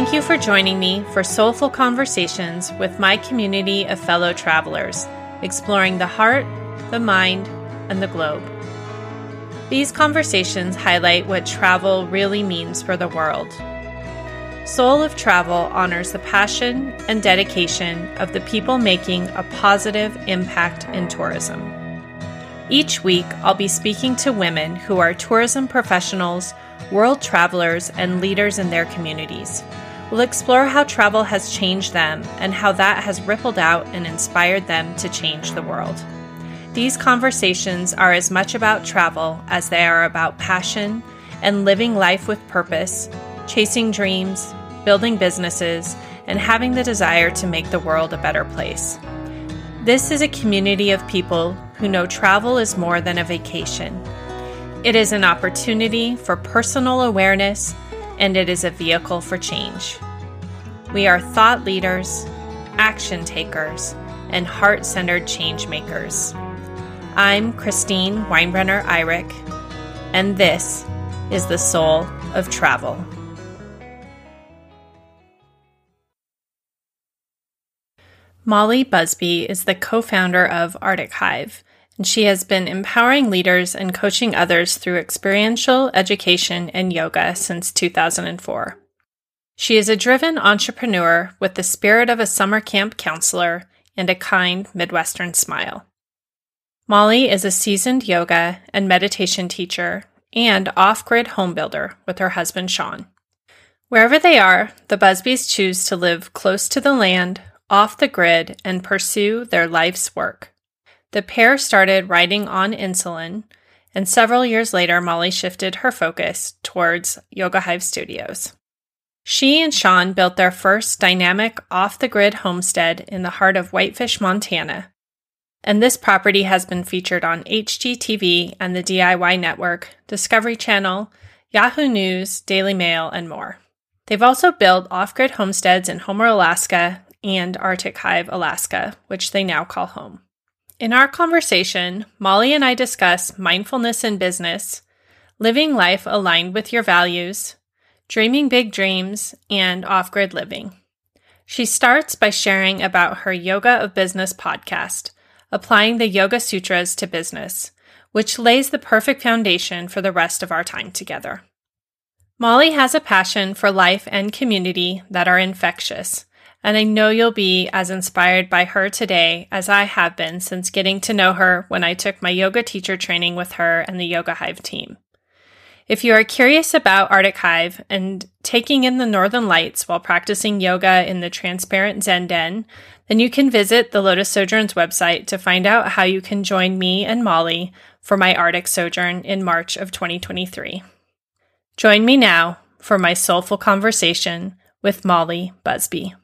Thank you for joining me for soulful conversations with my community of fellow travelers, exploring the heart, the mind, and the globe. These conversations highlight what travel really means for the world. Soul of Travel honors the passion and dedication of the people making a positive impact in tourism. Each week, I'll be speaking to women who are tourism professionals, world travelers, and leaders in their communities. We'll explore how travel has changed them and how that has rippled out and inspired them to change the world. These conversations are as much about travel as they are about passion and living life with purpose, chasing dreams, building businesses, and having the desire to make the world a better place. This is a community of people who know travel is more than a vacation. It is an opportunity for personal awareness and it is a vehicle for change. We are thought leaders, action takers, and heart centered change makers. I'm Christine Weinbrenner Eyrich, and this is the Soul of Travel. Molly Busby is the co founder of Arctic Hive, and she has been empowering leaders and coaching others through experiential education and yoga since 2004. She is a driven entrepreneur with the spirit of a summer camp counselor and a kind Midwestern smile. Molly is a seasoned yoga and meditation teacher and off grid home builder with her husband Sean. Wherever they are, the Busbys choose to live close to the land, off the grid, and pursue their life's work. The pair started Riding on Insulin, and several years later, Molly shifted her focus towards Yoga Hive Studios. She and Sean built their first dynamic off the grid homestead in the heart of Whitefish, Montana, and this property has been featured on HGTV and the DIY Network, Discovery Channel, Yahoo News, Daily Mail, and more. They've also built off grid homesteads in Homer, Alaska, and Arctic Hive, Alaska, which they now call home. In our conversation, Molly and I discuss mindfulness in business, living life aligned with your values, dreaming big dreams, and off grid living. She starts by sharing about her Yoga of Business podcast applying the Yoga Sutras to business, which lays the perfect foundation for the rest of our time together. Molly has a passion for life and community that are infectious, and I know you'll be as inspired by her today as I have been since getting to know her when I took my yoga teacher training with her and the Yoga Hive team. If you are curious about Arctic Hive and taking in the northern lights while practicing yoga in the transparent Zen Den, then you can visit the Lotus Sojourn's website to find out how you can join me and Molly for my Arctic sojourn in March of 2023. Join me now for my soulful conversation with Molly Busby.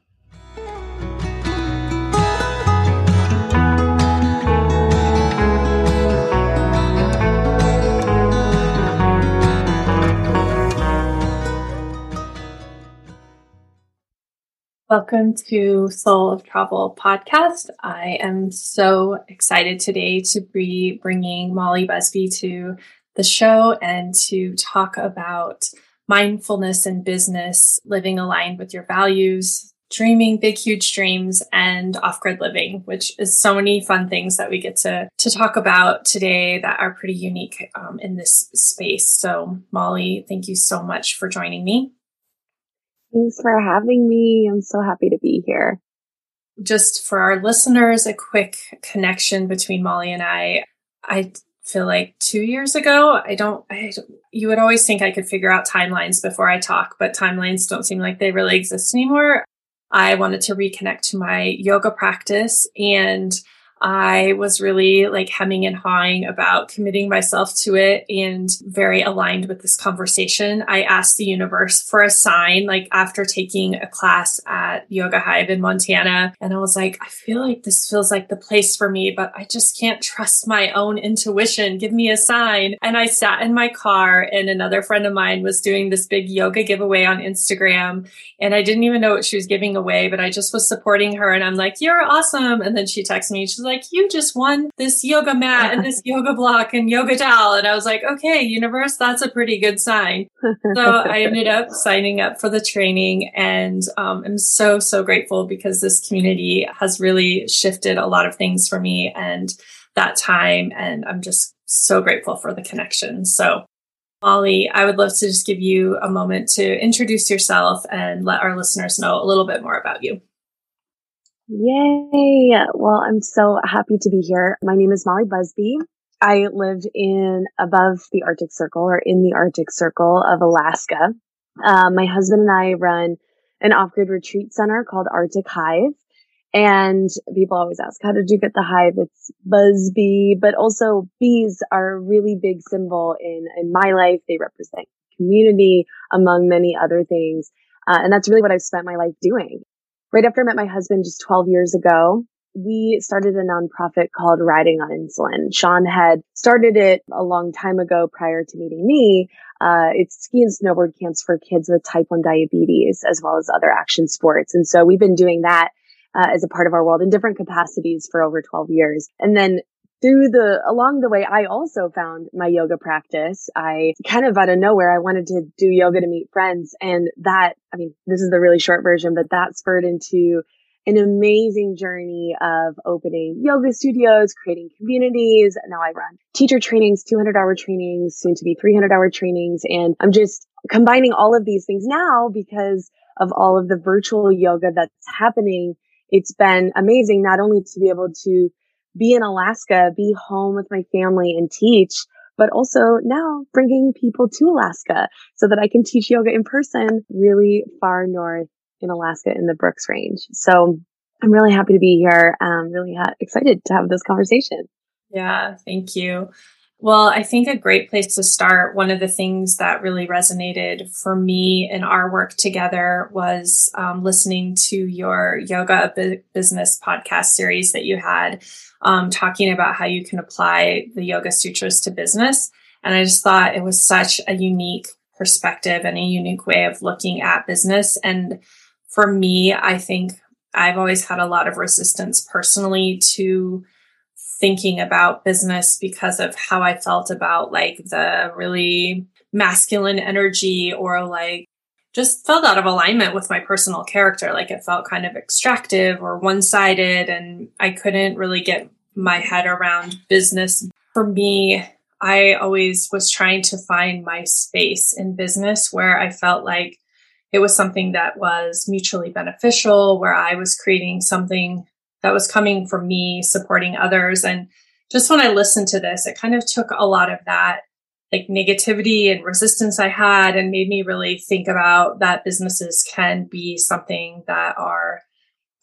Welcome to Soul of Travel podcast. I am so excited today to be bringing Molly Busby to the show and to talk about mindfulness and business, living aligned with your values, dreaming big, huge dreams and off grid living, which is so many fun things that we get to, to talk about today that are pretty unique um, in this space. So Molly, thank you so much for joining me. Thanks for having me. I'm so happy to be here. Just for our listeners, a quick connection between Molly and I. I feel like two years ago, I don't, I, you would always think I could figure out timelines before I talk, but timelines don't seem like they really exist anymore. I wanted to reconnect to my yoga practice and I was really like hemming and hawing about committing myself to it and very aligned with this conversation. I asked the universe for a sign, like after taking a class at Yoga Hive in Montana. And I was like, I feel like this feels like the place for me, but I just can't trust my own intuition. Give me a sign. And I sat in my car and another friend of mine was doing this big yoga giveaway on Instagram. And I didn't even know what she was giving away, but I just was supporting her. And I'm like, you're awesome. And then she texted me. She's like, you just won this yoga mat and this yoga block and yoga towel. And I was like, okay, universe, that's a pretty good sign. so I ended up signing up for the training and um, I'm so, so grateful because this community has really shifted a lot of things for me and that time. And I'm just so grateful for the connection. So Molly, I would love to just give you a moment to introduce yourself and let our listeners know a little bit more about you. Yay. Well, I'm so happy to be here. My name is Molly Busby. I live in above the Arctic Circle or in the Arctic Circle of Alaska. Um, my husband and I run an off-grid retreat center called Arctic Hive. And people always ask, how did you get the hive? It's Busby, but also bees are a really big symbol in, in my life. They represent community among many other things. Uh, and that's really what I've spent my life doing right after I met my husband just 12 years ago, we started a nonprofit called Riding on Insulin. Sean had started it a long time ago prior to meeting me. Uh, it's ski and snowboard camps for kids with type 1 diabetes as well as other action sports. And so we've been doing that uh, as a part of our world in different capacities for over 12 years. And then through the along the way i also found my yoga practice. I kind of out of nowhere i wanted to do yoga to meet friends and that i mean this is the really short version but that spurred into an amazing journey of opening yoga studios creating communities. Now i run teacher trainings 200 hour trainings soon to be 300 hour trainings and i'm just combining all of these things now because of all of the virtual yoga that's happening. It's been amazing not only to be able to be in Alaska, be home with my family and teach, but also now bringing people to Alaska so that I can teach yoga in person really far north in Alaska in the Brooks Range. So I'm really happy to be here. I'm really ha- excited to have this conversation. Yeah, thank you. Well, I think a great place to start, one of the things that really resonated for me in our work together was um, listening to your yoga business podcast series that you had, um, talking about how you can apply the Yoga Sutras to business. And I just thought it was such a unique perspective and a unique way of looking at business. And for me, I think I've always had a lot of resistance personally to thinking about business because of how I felt about like the really masculine energy or like just felt out of alignment with my personal character. Like it felt kind of extractive or one sided, and I couldn't really get my head around business. For me, I always was trying to find my space in business where I felt like it was something that was mutually beneficial, where I was creating something that was coming from me supporting others. And just when I listened to this, it kind of took a lot of that like negativity and resistance I had and made me really think about that businesses can be something that are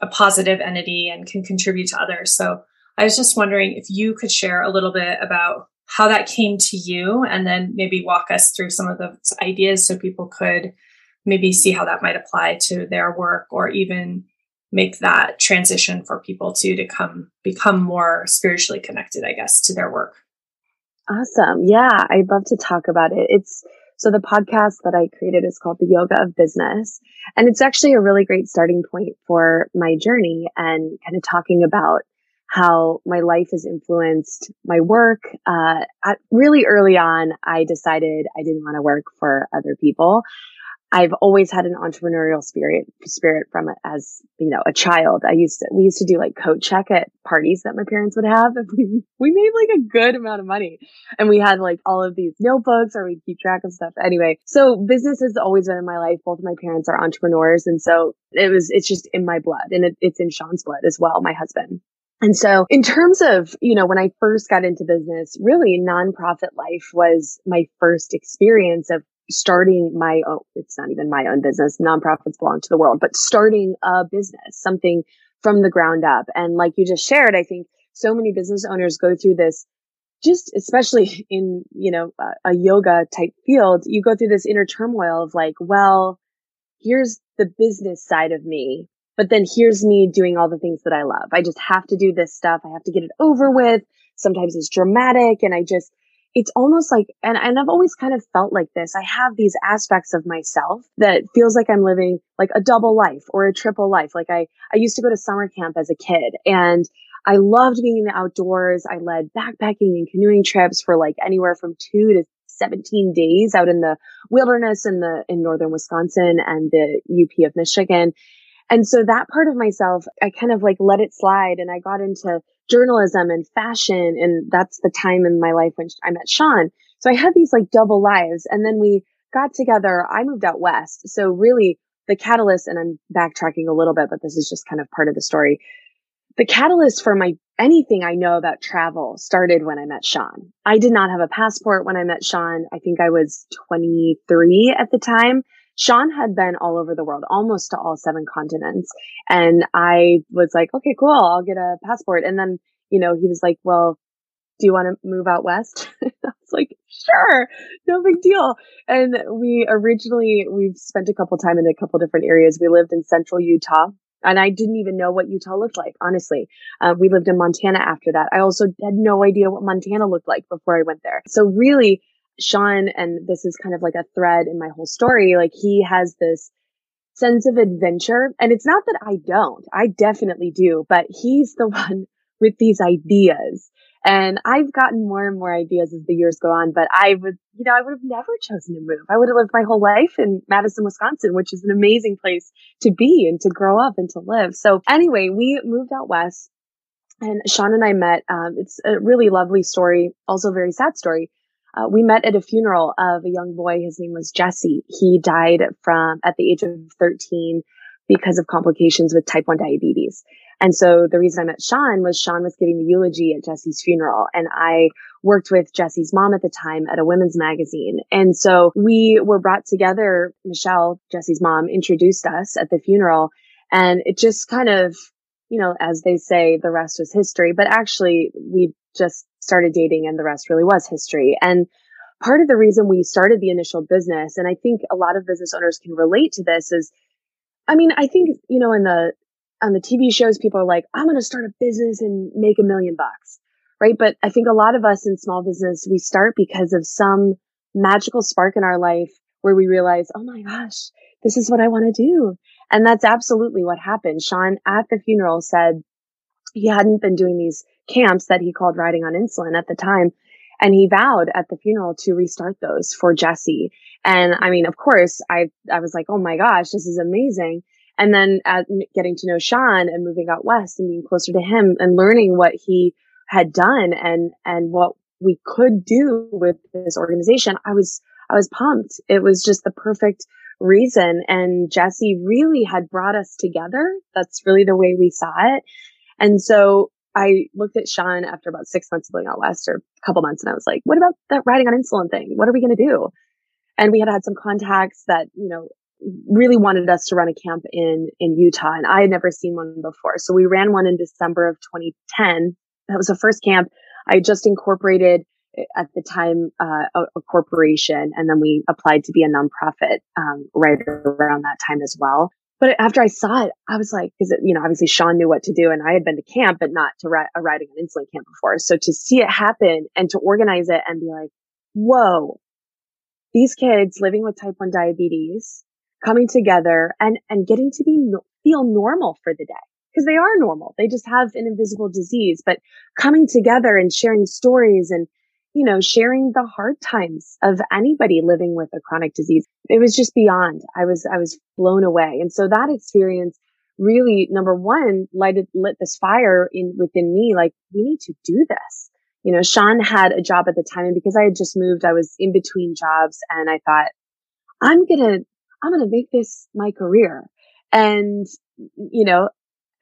a positive entity and can contribute to others. So I was just wondering if you could share a little bit about how that came to you and then maybe walk us through some of those ideas so people could maybe see how that might apply to their work or even make that transition for people to to come become more spiritually connected i guess to their work awesome yeah i'd love to talk about it it's so the podcast that i created is called the yoga of business and it's actually a really great starting point for my journey and kind of talking about how my life has influenced my work. Uh, really early on, I decided I didn't want to work for other people. I've always had an entrepreneurial spirit, spirit from it as, you know, a child. I used to, we used to do like coat check at parties that my parents would have. And we, we made like a good amount of money. And we had like all of these notebooks or we'd keep track of stuff. Anyway, so business has always been in my life. Both of my parents are entrepreneurs. And so it was, it's just in my blood and it, it's in Sean's blood as well, my husband. And so in terms of, you know, when I first got into business, really nonprofit life was my first experience of starting my own, it's not even my own business. Nonprofits belong to the world, but starting a business, something from the ground up. And like you just shared, I think so many business owners go through this just especially in, you know, a, a yoga type field, you go through this inner turmoil of like, well, here's the business side of me, but then here's me doing all the things that I love. I just have to do this stuff. I have to get it over with. Sometimes it's dramatic and I just, it's almost like, and, and I've always kind of felt like this. I have these aspects of myself that feels like I'm living like a double life or a triple life. Like I, I used to go to summer camp as a kid and I loved being in the outdoors. I led backpacking and canoeing trips for like anywhere from two to 17 days out in the wilderness in the, in northern Wisconsin and the UP of Michigan. And so that part of myself, I kind of like let it slide and I got into journalism and fashion. And that's the time in my life when I met Sean. So I had these like double lives and then we got together. I moved out west. So really the catalyst, and I'm backtracking a little bit, but this is just kind of part of the story. The catalyst for my anything I know about travel started when I met Sean. I did not have a passport when I met Sean. I think I was 23 at the time. Sean had been all over the world, almost to all seven continents. And I was like, okay, cool. I'll get a passport. And then, you know, he was like, well, do you want to move out west? I was like, sure, no big deal. And we originally, we've spent a couple time in a couple different areas. We lived in central Utah and I didn't even know what Utah looked like, honestly. Uh, we lived in Montana after that. I also had no idea what Montana looked like before I went there. So really, Sean, and this is kind of like a thread in my whole story, like he has this sense of adventure. And it's not that I don't, I definitely do, but he's the one with these ideas. And I've gotten more and more ideas as the years go on, but I would, you know, I would have never chosen to move. I would have lived my whole life in Madison, Wisconsin, which is an amazing place to be and to grow up and to live. So anyway, we moved out west and Sean and I met. Um, it's a really lovely story, also very sad story. Uh, we met at a funeral of a young boy. His name was Jesse. He died from at the age of 13 because of complications with type 1 diabetes. And so the reason I met Sean was Sean was giving the eulogy at Jesse's funeral and I worked with Jesse's mom at the time at a women's magazine. And so we were brought together. Michelle, Jesse's mom, introduced us at the funeral and it just kind of, you know, as they say, the rest was history, but actually we just started dating and the rest really was history. And part of the reason we started the initial business, and I think a lot of business owners can relate to this is, I mean, I think, you know, in the, on the TV shows, people are like, I'm going to start a business and make a million bucks. Right. But I think a lot of us in small business, we start because of some magical spark in our life where we realize, oh my gosh, this is what I want to do. And that's absolutely what happened. Sean at the funeral said he hadn't been doing these camps that he called riding on insulin at the time. And he vowed at the funeral to restart those for Jesse. And I mean, of course, I, I was like, oh my gosh, this is amazing. And then at getting to know Sean and moving out west and being closer to him and learning what he had done and, and what we could do with this organization, I was, I was pumped. It was just the perfect reason. And Jesse really had brought us together. That's really the way we saw it. And so I looked at Sean after about six months of living out west or a couple months and I was like, what about that riding on insulin thing? What are we going to do? And we had had some contacts that, you know, really wanted us to run a camp in, in Utah and I had never seen one before. So we ran one in December of 2010. That was the first camp. I just incorporated eh, at the time uh, a, a, corporation and then we applied to be a nonprofit um, right around that time as well but after I saw it, I was like, because you know, obviously Sean knew what to do, and I had been to camp, but not to ri- a riding an insulin camp before. So to see it happen and to organize it and be like, whoa, these kids living with type one diabetes coming together and and getting to be feel normal for the day because they are normal. They just have an invisible disease, but coming together and sharing stories and you know, sharing the hard times of anybody living with a chronic disease. It was just beyond. I was, I was blown away. And so that experience really, number one, lighted, lit this fire in within me. Like, we need to do this. You know, Sean had a job at the time and because I had just moved, I was in between jobs and I thought, I'm going to, I'm going to make this my career. And, you know,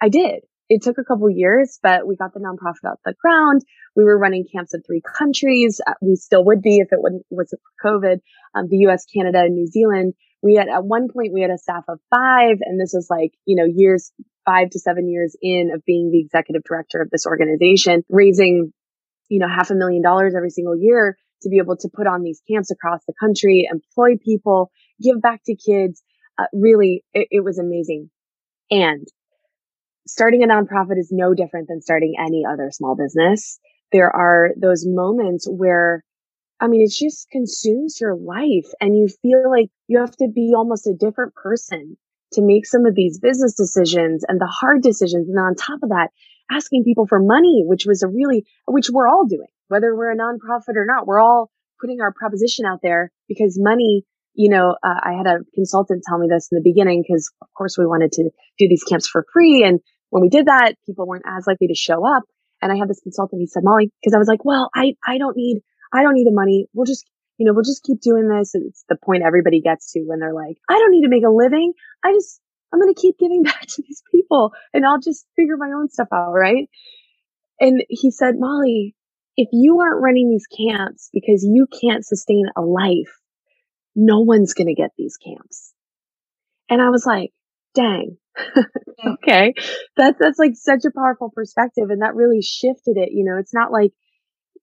I did it took a couple years, but we got the nonprofit off the ground. We were running camps in three countries. Uh, we still would be if it wasn't for COVID. Um, the U.S., Canada, and New Zealand. We had at one point we had a staff of five, and this was like you know years five to seven years in of being the executive director of this organization, raising you know half a million dollars every single year to be able to put on these camps across the country, employ people, give back to kids. Uh, really, it, it was amazing. And starting a nonprofit is no different than starting any other small business. There are those moments where, I mean, it just consumes your life and you feel like you have to be almost a different person to make some of these business decisions and the hard decisions. And on top of that, asking people for money, which was a really, which we're all doing, whether we're a nonprofit or not. We're all putting our proposition out there because money, you know, uh, I had a consultant tell me this in the beginning because of course we wanted to do these camps for free. And when we did that, people weren't as likely to show up. And I had this consultant, he said, Molly, because I was like, well, I, I don't need, I don't need the money. We'll just, you know, we'll just keep doing this. It's the point everybody gets to when they're like, I don't need to make a living. I just, I'm going to keep giving back to these people and I'll just figure my own stuff out. Right. And he said, Molly, if you aren't running these camps because you can't sustain a life, no one's going to get these camps. And I was like, dang. okay. That's, that's like such a powerful perspective. And that really shifted it. You know, it's not like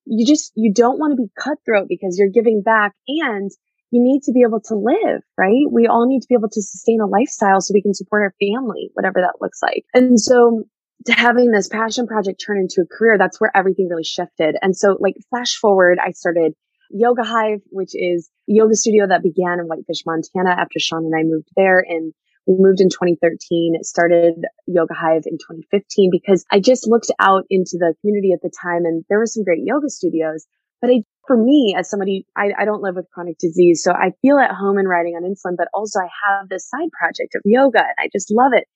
you just, you don't want to be cutthroat because you're giving back and you need to be able to live, right? We all need to be able to sustain a lifestyle so we can support our family, whatever that looks like. And so to having this passion project turn into a career, that's where everything really shifted. And so like flash forward, I started Yoga Hive, which is a yoga studio that began in Whitefish, Montana after Sean and I moved there and we moved in 2013, started Yoga Hive in 2015 because I just looked out into the community at the time and there were some great yoga studios. But I, for me, as somebody, I, I don't live with chronic disease. So I feel at home and riding on insulin, but also I have this side project of yoga and I just love it.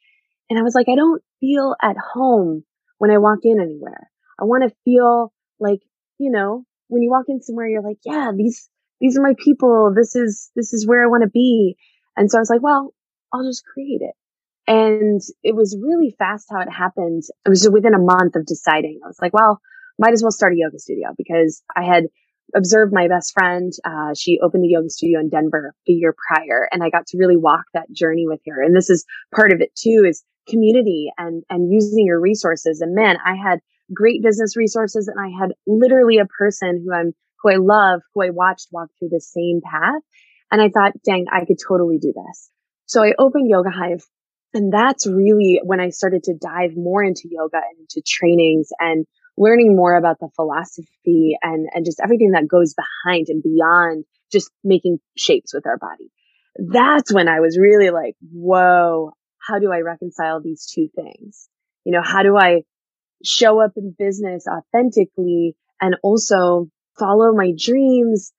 And I was like, I don't feel at home when I walk in anywhere. I want to feel like, you know, when you walk in somewhere, you're like, yeah, these, these are my people. This is, this is where I want to be. And so I was like, well, I'll just create it. And it was really fast how it happened. It was within a month of deciding. I was like, well, might as well start a yoga studio because I had observed my best friend. Uh, she opened a yoga studio in Denver the year prior and I got to really walk that journey with her. And this is part of it too is community and, and using your resources. And man, I had great business resources and I had literally a person who I'm, who I love, who I watched walk through the same path. And I thought, dang, I could totally do this. So I opened Yoga Hive and that's really when I started to dive more into yoga and into trainings and learning more about the philosophy and, and just everything that goes behind and beyond just making shapes with our body. That's when I was really like, whoa, how do I reconcile these two things? You know, how do I show up in business authentically and also follow my dreams,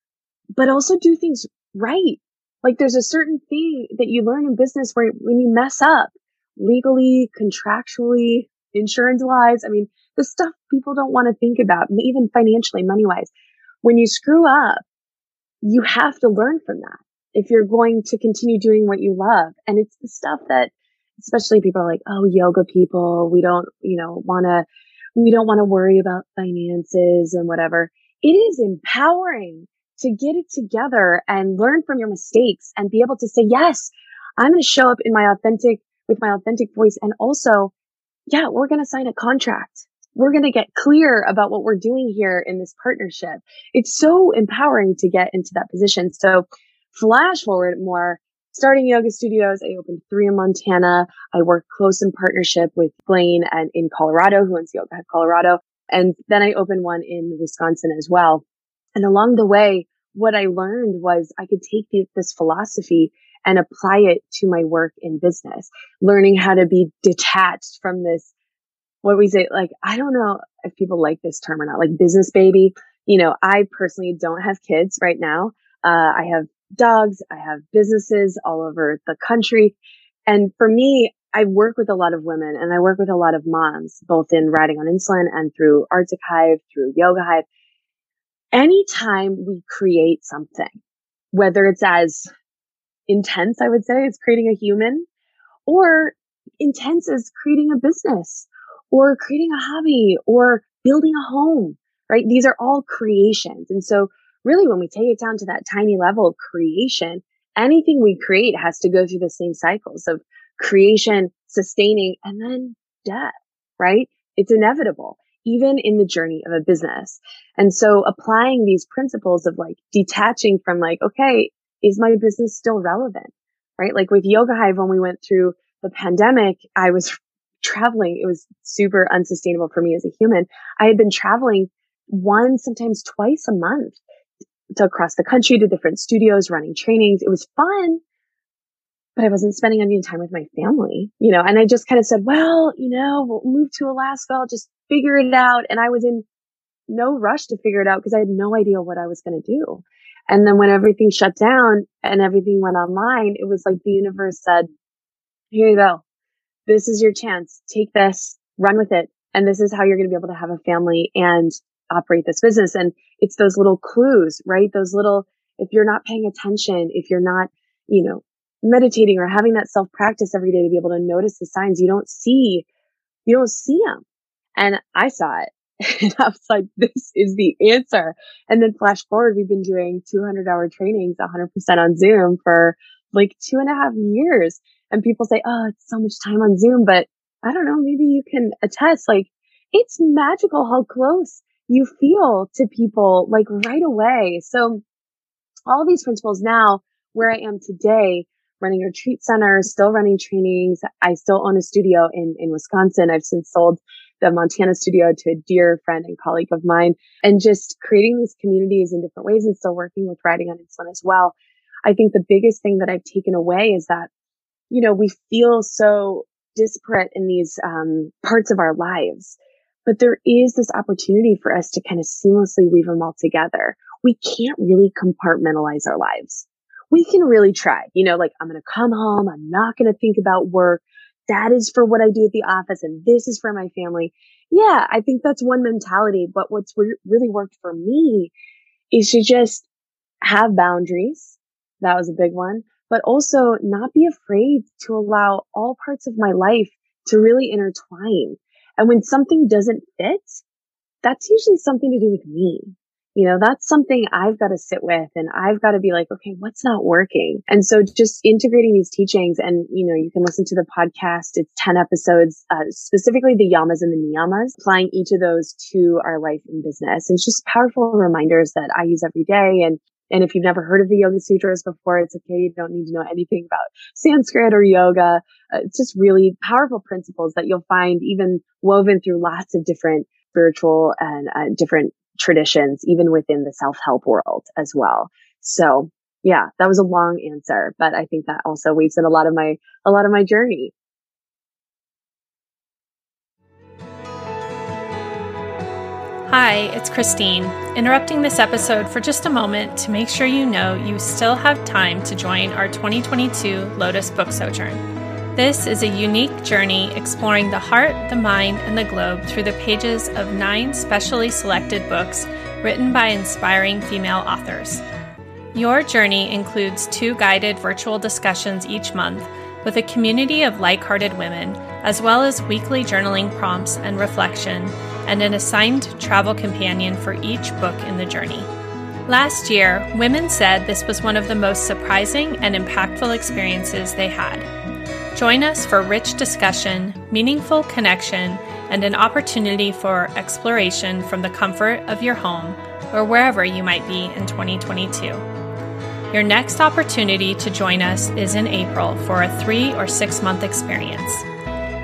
but also do things right? Like there's a certain thing that you learn in business where when you mess up legally, contractually, insurance wise, I mean, the stuff people don't want to think about, even financially, money wise. When you screw up, you have to learn from that if you're going to continue doing what you love. And it's the stuff that, especially people are like, oh, yoga people, we don't, you know, want to, we don't want to worry about finances and whatever. It is empowering to get it together and learn from your mistakes and be able to say, yes, I'm going to show up in my authentic, with my authentic voice. And also, yeah, we're going to sign a contract. We're going to get clear about what we're doing here in this partnership. It's so empowering to get into that position. So flash forward more, starting yoga studios. I opened three in Montana. I work close in partnership with Blaine and in Colorado, who owns Yoga Colorado. And then I opened one in Wisconsin as well. And along the way, what I learned was I could take this philosophy and apply it to my work in business, learning how to be detached from this. What we say, like, I don't know if people like this term or not, like business baby. You know, I personally don't have kids right now. Uh, I have dogs. I have businesses all over the country. And for me, I work with a lot of women and I work with a lot of moms, both in riding on insulin and through Arctic Hive, through Yoga Hive anytime we create something, whether it's as intense, I would say, as creating a human or intense as creating a business or creating a hobby or building a home, right? These are all creations. And so really when we take it down to that tiny level of creation, anything we create has to go through the same cycles of creation, sustaining, and then death, right? It's inevitable even in the journey of a business. And so applying these principles of like detaching from like, okay, is my business still relevant? Right? Like with Yoga Hive, when we went through the pandemic, I was traveling. It was super unsustainable for me as a human. I had been traveling one, sometimes twice a month to across the country to different studios, running trainings. It was fun, but I wasn't spending any time with my family, you know, and I just kind of said, well, you know, we'll move to Alaska. I'll just figure it out. And I was in no rush to figure it out because I had no idea what I was going to do. And then when everything shut down and everything went online, it was like the universe said, here you go. This is your chance. Take this, run with it. And this is how you're going to be able to have a family and operate this business. And it's those little clues, right? Those little, if you're not paying attention, if you're not, you know, meditating or having that self practice every day to be able to notice the signs, you don't see, you don't see them. And I saw it. And I was like, this is the answer. And then flash forward, we've been doing 200 hour trainings 100% on Zoom for like two and a half years. And people say, oh, it's so much time on Zoom. But I don't know, maybe you can attest, like, it's magical how close you feel to people like right away. So all these principles now, where I am today, running a retreat center, still running trainings. I still own a studio in, in Wisconsin. I've since sold the Montana studio to a dear friend and colleague of mine and just creating these communities in different ways and still working with riding on insulin as well. I think the biggest thing that I've taken away is that, you know, we feel so disparate in these um, parts of our lives, but there is this opportunity for us to kind of seamlessly weave them all together. We can't really compartmentalize our lives. We can really try, you know, like I'm going to come home. I'm not going to think about work that is for what I do at the office and this is for my family. Yeah, I think that's one mentality. But what's re- really worked for me is to just have boundaries. That was a big one, but also not be afraid to allow all parts of my life to really intertwine. And when something doesn't fit, that's usually something to do with me you know, that's something I've got to sit with and I've got to be like, okay, what's not working? And so just integrating these teachings and, you know, you can listen to the podcast. It's 10 episodes, uh, specifically the yamas and the niyamas, applying each of those to our life and business. And it's just powerful reminders that I use every day. And and if you've never heard of the Yoga Sutras before, it's okay. You don't need to know anything about Sanskrit or yoga. Uh, it's just really powerful principles that you'll find even woven through lots of different spiritual and uh, different traditions, even within the self help world as well. So yeah, that was a long answer, but I think that also weaves in a lot of my, a lot of my journey. Hi, it's Christine, interrupting this episode for just a moment to make sure you know you still have time to join our 2022 Lotus Book Sojourn. This is a unique journey exploring the heart, the mind, and the globe through the pages of nine specially selected books written by inspiring female authors. Your journey includes two guided virtual discussions each month with a community of like hearted women, as well as weekly journaling prompts and reflection, and an assigned travel companion for each book in the journey. Last year, women said this was one of the most surprising and impactful experiences they had. Join us for rich discussion, meaningful connection, and an opportunity for exploration from the comfort of your home or wherever you might be in 2022. Your next opportunity to join us is in April for a three or six month experience.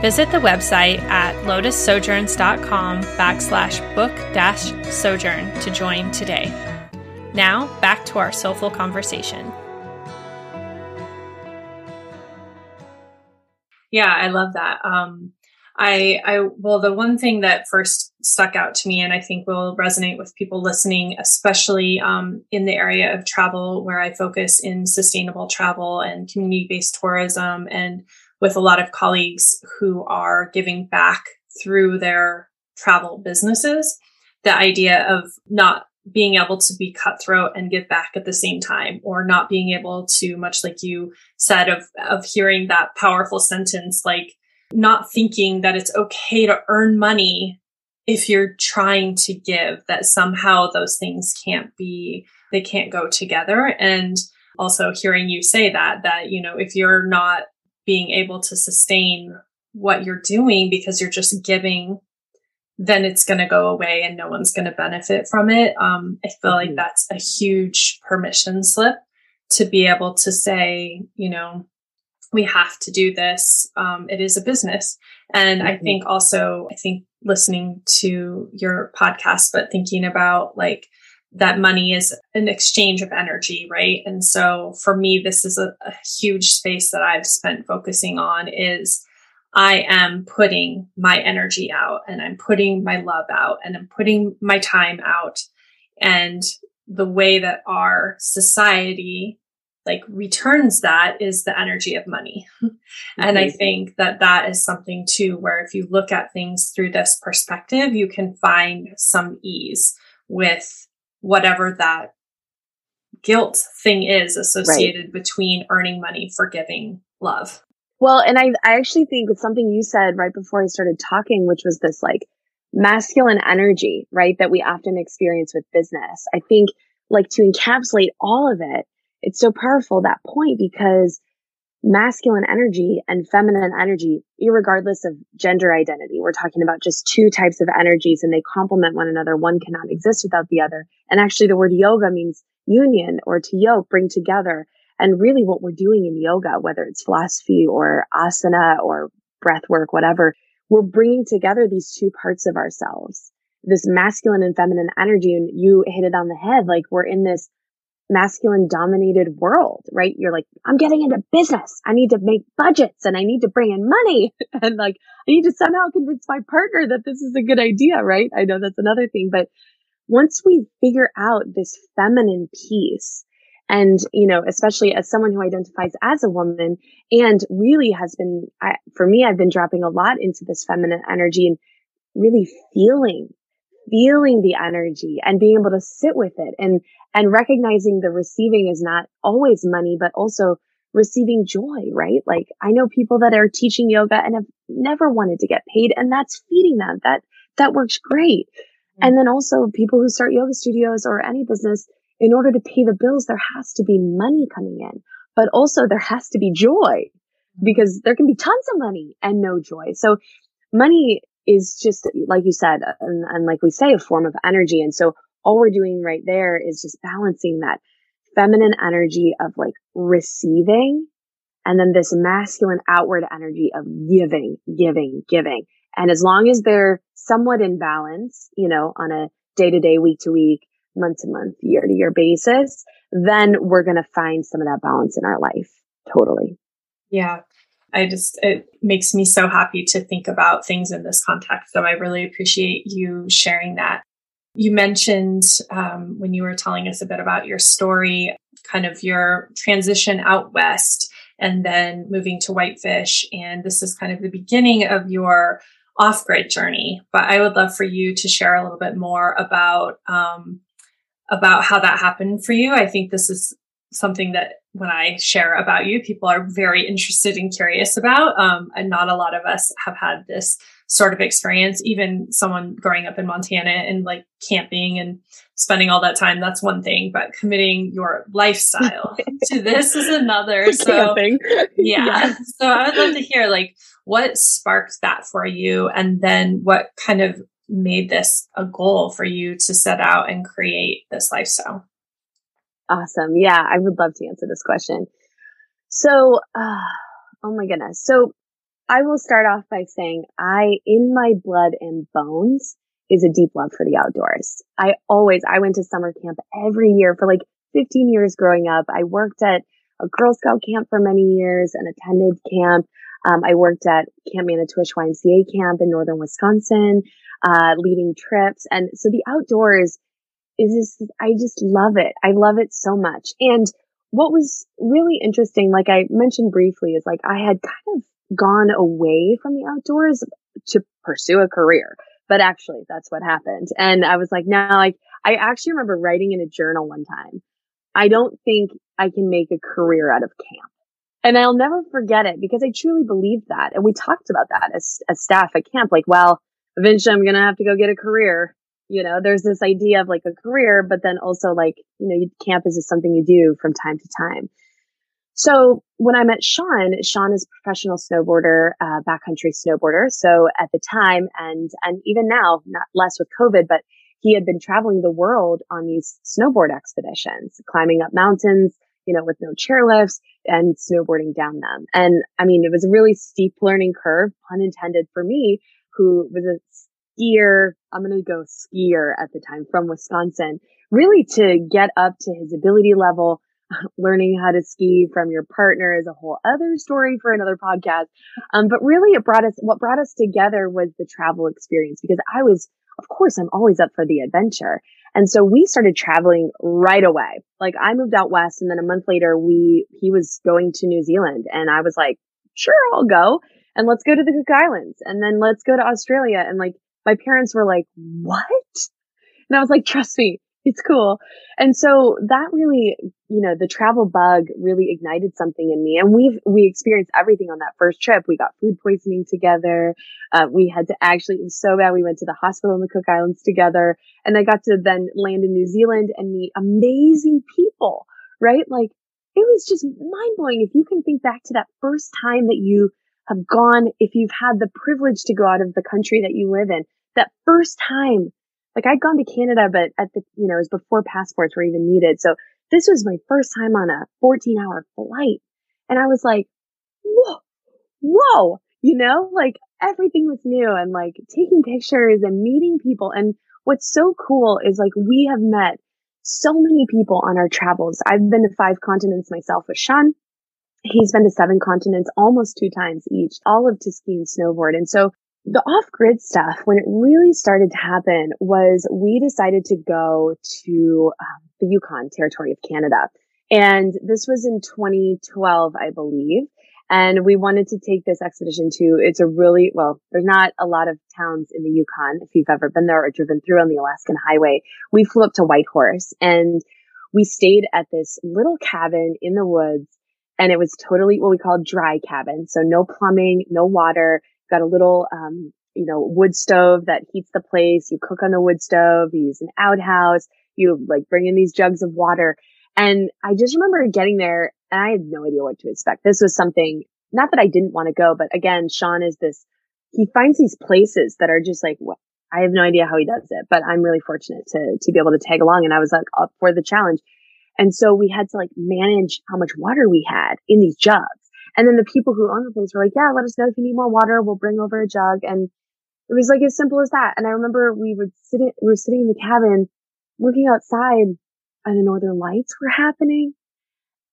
Visit the website at lotussojourns.com backslash book dash sojourn to join today. Now, back to our soulful conversation. Yeah, I love that. Um, I, I, well, the one thing that first stuck out to me, and I think will resonate with people listening, especially um, in the area of travel, where I focus in sustainable travel and community based tourism, and with a lot of colleagues who are giving back through their travel businesses, the idea of not being able to be cutthroat and give back at the same time or not being able to much like you said of of hearing that powerful sentence like not thinking that it's okay to earn money if you're trying to give that somehow those things can't be they can't go together. And also hearing you say that that you know if you're not being able to sustain what you're doing because you're just giving then it's going to go away and no one's going to benefit from it. Um, I feel like mm-hmm. that's a huge permission slip to be able to say, you know, we have to do this. Um, it is a business. And mm-hmm. I think also, I think listening to your podcast, but thinking about like that money is an exchange of energy, right? And so for me, this is a, a huge space that I've spent focusing on is I am putting my energy out and I'm putting my love out and I'm putting my time out. And the way that our society like returns that is the energy of money. Mm-hmm. And I think that that is something too, where if you look at things through this perspective, you can find some ease with whatever that guilt thing is associated right. between earning money for giving love. Well, and I, I actually think it's something you said right before I started talking, which was this like masculine energy, right? That we often experience with business. I think like to encapsulate all of it, it's so powerful that point because masculine energy and feminine energy, regardless of gender identity, we're talking about just two types of energies and they complement one another. One cannot exist without the other. And actually the word yoga means union or to yoke, bring together. And really what we're doing in yoga, whether it's philosophy or asana or breath work, whatever, we're bringing together these two parts of ourselves, this masculine and feminine energy. And you hit it on the head. Like we're in this masculine dominated world, right? You're like, I'm getting into business. I need to make budgets and I need to bring in money. and like, I need to somehow convince my partner that this is a good idea, right? I know that's another thing, but once we figure out this feminine piece, and, you know, especially as someone who identifies as a woman and really has been, I, for me, I've been dropping a lot into this feminine energy and really feeling, feeling the energy and being able to sit with it and, and recognizing the receiving is not always money, but also receiving joy, right? Like I know people that are teaching yoga and have never wanted to get paid and that's feeding them. That, that works great. Mm-hmm. And then also people who start yoga studios or any business in order to pay the bills, there has to be money coming in, but also there has to be joy because there can be tons of money and no joy. So money is just, like you said, uh, and, and like we say, a form of energy. And so all we're doing right there is just balancing that feminine energy of like receiving and then this masculine outward energy of giving, giving, giving. And as long as they're somewhat in balance, you know, on a day to day, week to week, month to month, year to year basis, then we're going to find some of that balance in our life. Totally. Yeah. I just, it makes me so happy to think about things in this context. So I really appreciate you sharing that. You mentioned um, when you were telling us a bit about your story, kind of your transition out west and then moving to Whitefish. And this is kind of the beginning of your off grid journey. But I would love for you to share a little bit more about um, about how that happened for you. I think this is something that when I share about you, people are very interested and curious about. Um, and not a lot of us have had this sort of experience. Even someone growing up in Montana and like camping and spending all that time, that's one thing, but committing your lifestyle to this is another. So, yeah. yeah. So I would love to hear like what sparked that for you and then what kind of made this a goal for you to set out and create this lifestyle? Awesome. Yeah, I would love to answer this question. So, uh, oh my goodness. So I will start off by saying I, in my blood and bones, is a deep love for the outdoors. I always, I went to summer camp every year for like 15 years growing up. I worked at a Girl Scout camp for many years and attended camp. Um, I worked at Camp Manitowish YMCA camp in northern Wisconsin uh, leading trips. And so the outdoors is just, I just love it. I love it so much. And what was really interesting, like I mentioned briefly, is like I had kind of gone away from the outdoors to pursue a career. But actually, that's what happened. And I was like, now, like I actually remember writing in a journal one time. I don't think I can make a career out of camp. And I'll never forget it because I truly believed that. And we talked about that as, as staff at camp. Like, well, eventually I'm going to have to go get a career. You know, there's this idea of like a career, but then also like, you know, camp is just something you do from time to time. So when I met Sean, Sean is a professional snowboarder, uh, backcountry snowboarder. So at the time and, and even now, not less with COVID, but he had been traveling the world on these snowboard expeditions, climbing up mountains, you know, with no chairlifts and snowboarding down them. And I mean, it was a really steep learning curve, pun intended for me, who was a skier. I'm going to go skier at the time from Wisconsin really to get up to his ability level. Learning how to ski from your partner is a whole other story for another podcast. Um, but really it brought us, what brought us together was the travel experience because I was, of course, I'm always up for the adventure. And so we started traveling right away. Like I moved out west and then a month later we, he was going to New Zealand and I was like, sure, I'll go and let's go to the Cook Islands and then let's go to Australia. And like my parents were like, what? And I was like, trust me, it's cool. And so that really, you know, the travel bug really ignited something in me. And we've, we experienced everything on that first trip. We got food poisoning together. Uh, we had to actually, it was so bad. We went to the hospital in the Cook Islands together and I got to then land in New Zealand and meet amazing people, right? Like it was just mind blowing. If you can think back to that first time that you have gone, if you've had the privilege to go out of the country that you live in, that first time like I'd gone to Canada, but at the, you know, it was before passports were even needed. So this was my first time on a 14 hour flight. And I was like, whoa, whoa, you know, like everything was new and like taking pictures and meeting people. And what's so cool is like we have met so many people on our travels. I've been to five continents myself with Sean. He's been to seven continents almost two times each, all of to ski and snowboard. And so the off grid stuff, when it really started to happen, was we decided to go to um, the Yukon territory of Canada. And this was in 2012, I believe. And we wanted to take this expedition to, it's a really, well, there's not a lot of towns in the Yukon. If you've ever been there or driven through on the Alaskan highway, we flew up to Whitehorse and we stayed at this little cabin in the woods and it was totally what we call dry cabin. So no plumbing, no water got a little, um, you know, wood stove that heats the place. You cook on the wood stove. You use an outhouse. You like bring in these jugs of water. And I just remember getting there and I had no idea what to expect. This was something, not that I didn't want to go, but again, Sean is this, he finds these places that are just like, what? I have no idea how he does it, but I'm really fortunate to, to be able to tag along. And I was like up for the challenge. And so we had to like manage how much water we had in these jugs. And then the people who own the place were like, yeah, let us know if you need more water. We'll bring over a jug. And it was like as simple as that. And I remember we would sit, in, we were sitting in the cabin looking outside and the northern lights were happening.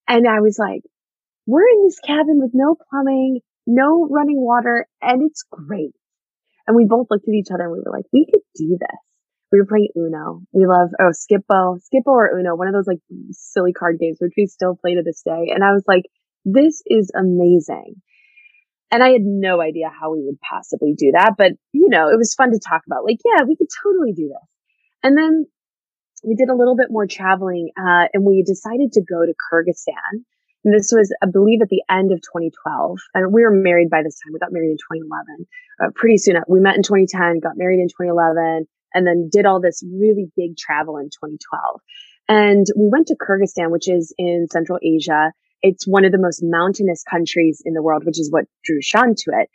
And I was like, we're in this cabin with no plumbing, no running water, and it's great. And we both looked at each other and we were like, we could do this. We were playing Uno. We love, oh, Skip-Bo, Skip-Bo or Uno, one of those like silly card games, which we still play to this day. And I was like, this is amazing. And I had no idea how we would possibly do that, but you know, it was fun to talk about. Like, yeah, we could totally do this. And then we did a little bit more traveling, uh, and we decided to go to Kyrgyzstan. And this was, I believe, at the end of 2012. And we were married by this time. We got married in 2011. Uh, pretty soon, we met in 2010, got married in 2011, and then did all this really big travel in 2012. And we went to Kyrgyzstan, which is in Central Asia. It's one of the most mountainous countries in the world, which is what drew Sean to it.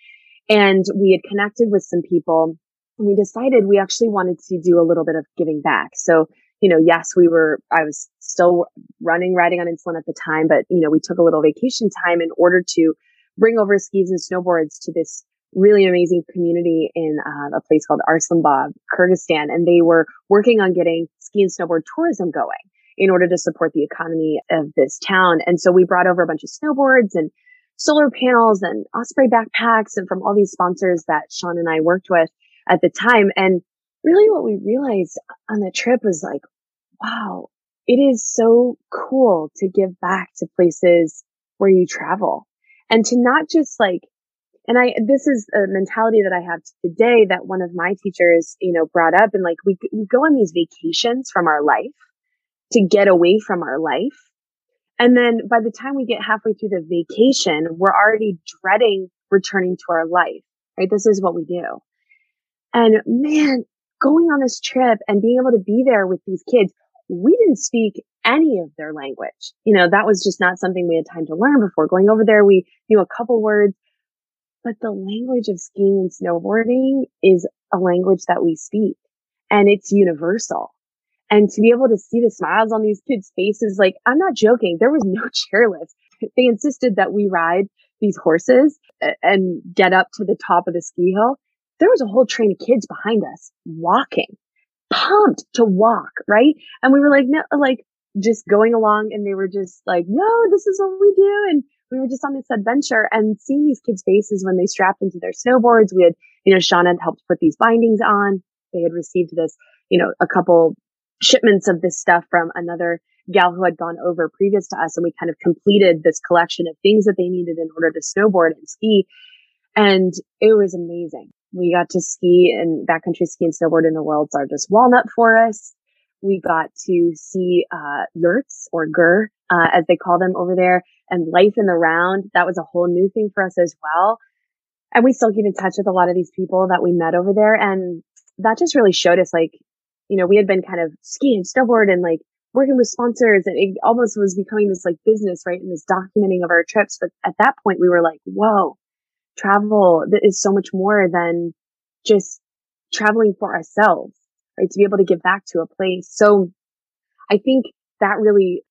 And we had connected with some people and we decided we actually wanted to do a little bit of giving back. So, you know, yes, we were, I was still running, riding on insulin at the time, but, you know, we took a little vacation time in order to bring over skis and snowboards to this really amazing community in uh, a place called Arslanbob, Kyrgyzstan. And they were working on getting ski and snowboard tourism going in order to support the economy of this town. And so we brought over a bunch of snowboards and solar panels and Osprey backpacks and from all these sponsors that Sean and I worked with at the time. And really what we realized on the trip was like, wow, it is so cool to give back to places where you travel and to not just like, and I, this is a mentality that I have today that one of my teachers, you know, brought up and like we, we go on these vacations from our life to get away from our life. And then by the time we get halfway through the vacation, we're already dreading returning to our life, right? This is what we do. And man, going on this trip and being able to be there with these kids, we didn't speak any of their language. You know, that was just not something we had time to learn before going over there. We knew a couple words, but the language of skiing and snowboarding is a language that we speak and it's universal. And to be able to see the smiles on these kids' faces, like, I'm not joking. There was no chairlift. They insisted that we ride these horses and get up to the top of the ski hill. There was a whole train of kids behind us walking. pumped to walk, right? And we were like, no, like just going along and they were just like, no, this is what we do. And we were just on this adventure and seeing these kids' faces when they strapped into their snowboards. We had, you know, Sean had helped put these bindings on. They had received this, you know, a couple shipments of this stuff from another gal who had gone over previous to us. And we kind of completed this collection of things that they needed in order to snowboard and ski. And it was amazing. We got to ski and backcountry ski and snowboard in the world's largest walnut forest. We got to see, uh, yurts or gur, uh, as they call them over there and life in the round. That was a whole new thing for us as well. And we still keep in touch with a lot of these people that we met over there. And that just really showed us like, you know, we had been kind of ski and snowboard and like working with sponsors and it almost was becoming this like business, right? And this documenting of our trips. But at that point we were like, whoa, travel is so much more than just traveling for ourselves, right? To be able to give back to a place. So I think that really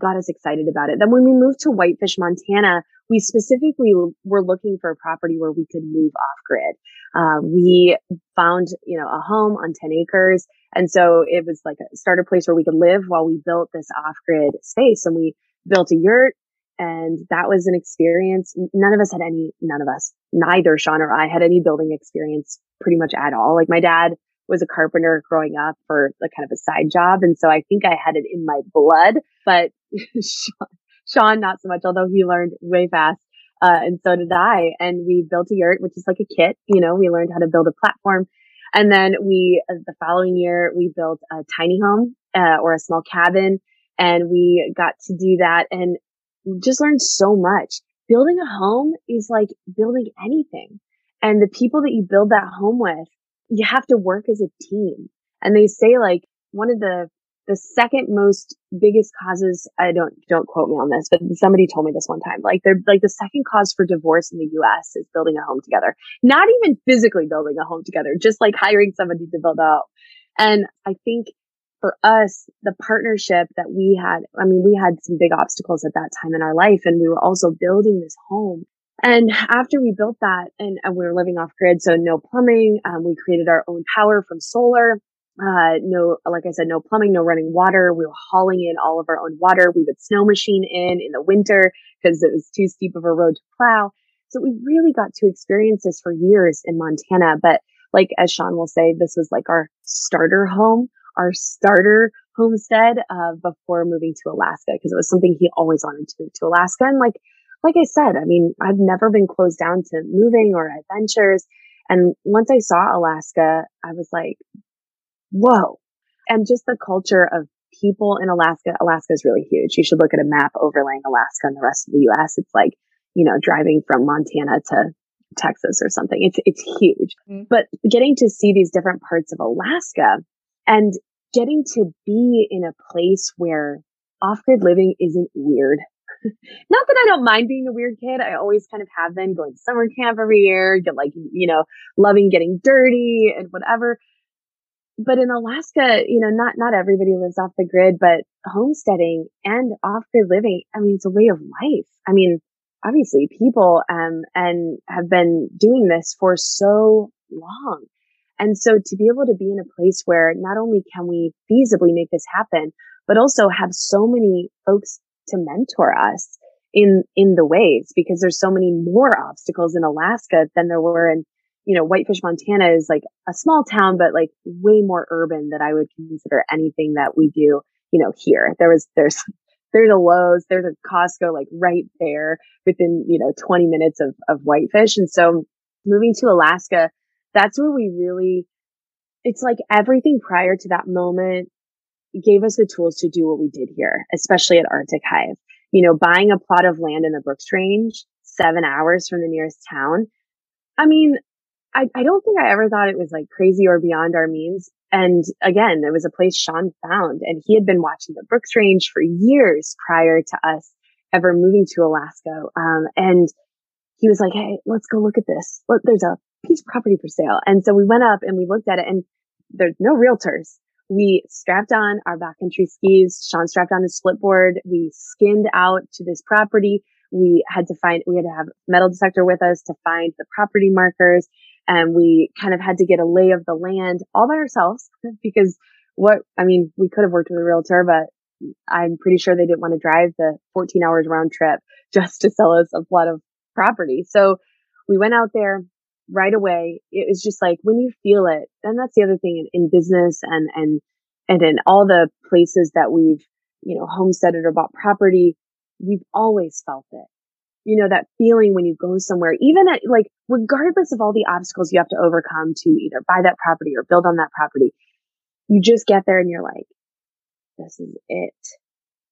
got us excited about it. Then when we moved to Whitefish, Montana, we specifically were looking for a property where we could move off grid. Uh, we found, you know, a home on 10 acres. And so it was like a starter place where we could live while we built this off grid space and we built a yurt. And that was an experience. None of us had any, none of us, neither Sean or I had any building experience pretty much at all. Like my dad was a carpenter growing up for a kind of a side job. And so I think I had it in my blood, but Sean, Sean, not so much, although he learned way fast. Uh, and so did I. And we built a yurt, which is like a kit. You know, we learned how to build a platform. And then we, uh, the following year, we built a tiny home, uh, or a small cabin. And we got to do that and just learned so much. Building a home is like building anything. And the people that you build that home with, you have to work as a team. And they say like one of the the second most biggest causes i don't don't quote me on this but somebody told me this one time like they're like the second cause for divorce in the us is building a home together. Not even physically building a home together just like hiring somebody to build home. And i think for us the partnership that we had i mean we had some big obstacles at that time in our life and we were also building this home. And after we built that and, and we were living off grid so no plumbing um, we created our own power from solar uh, no, like I said, no plumbing, no running water. We were hauling in all of our own water. We would snow machine in in the winter because it was too steep of a road to plow. So we really got to experience this for years in Montana. But like, as Sean will say, this was like our starter home, our starter homestead, uh, before moving to Alaska because it was something he always wanted to move to Alaska. And like, like I said, I mean, I've never been closed down to moving or adventures. And once I saw Alaska, I was like, whoa. And just the culture of people in Alaska. Alaska is really huge. You should look at a map overlaying Alaska and the rest of the US. It's like, you know, driving from Montana to Texas or something. It's, it's huge. Mm-hmm. But getting to see these different parts of Alaska and getting to be in a place where off grid living isn't weird. Not that I don't mind being a weird kid. I always kind of have been going to summer camp every year, get like, you know, loving getting dirty and whatever but in Alaska, you know, not, not everybody lives off the grid, but homesteading and off grid living, I mean, it's a way of life. I mean, obviously people, um, and have been doing this for so long. And so to be able to be in a place where not only can we feasibly make this happen, but also have so many folks to mentor us in, in the ways because there's so many more obstacles in Alaska than there were in you know, Whitefish, Montana is like a small town, but like way more urban that I would consider anything that we do, you know, here. There was, there's, there's a Lowe's, there's a Costco like right there within, you know, 20 minutes of, of Whitefish. And so moving to Alaska, that's where we really, it's like everything prior to that moment gave us the tools to do what we did here, especially at Arctic Hive. You know, buying a plot of land in the Brooks Range, seven hours from the nearest town. I mean, I, I don't think I ever thought it was like crazy or beyond our means. And again, it was a place Sean found and he had been watching the Brooks Range for years prior to us ever moving to Alaska. Um, and he was like, Hey, let's go look at this. Look, there's a piece of property for sale. And so we went up and we looked at it and there's no realtors. We strapped on our backcountry skis. Sean strapped on his split board. We skinned out to this property. We had to find, we had to have metal detector with us to find the property markers. And we kind of had to get a lay of the land all by ourselves because what, I mean, we could have worked with a realtor, but I'm pretty sure they didn't want to drive the 14 hours round trip just to sell us a plot of property. So we went out there right away. It was just like when you feel it, and that's the other thing in, in business and, and, and in all the places that we've, you know, homesteaded or bought property, we've always felt it. You know, that feeling when you go somewhere, even at like, regardless of all the obstacles you have to overcome to either buy that property or build on that property, you just get there and you're like, this is it.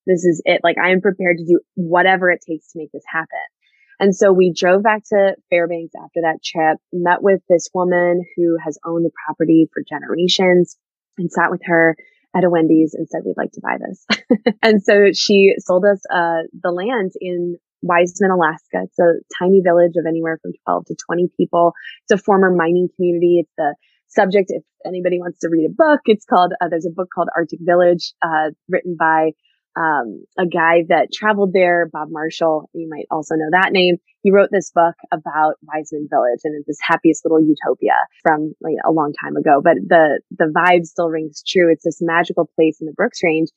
This is it. Like I am prepared to do whatever it takes to make this happen. And so we drove back to Fairbanks after that trip, met with this woman who has owned the property for generations and sat with her at a Wendy's and said, we'd like to buy this. and so she sold us, uh, the land in Wiseman, Alaska. It's a tiny village of anywhere from 12 to 20 people. It's a former mining community. It's the subject. If anybody wants to read a book, it's called, uh, there's a book called Arctic Village, uh, written by, um, a guy that traveled there, Bob Marshall. You might also know that name. He wrote this book about Wiseman Village and it's this happiest little utopia from like a long time ago. But the, the vibe still rings true. It's this magical place in the Brooks Range.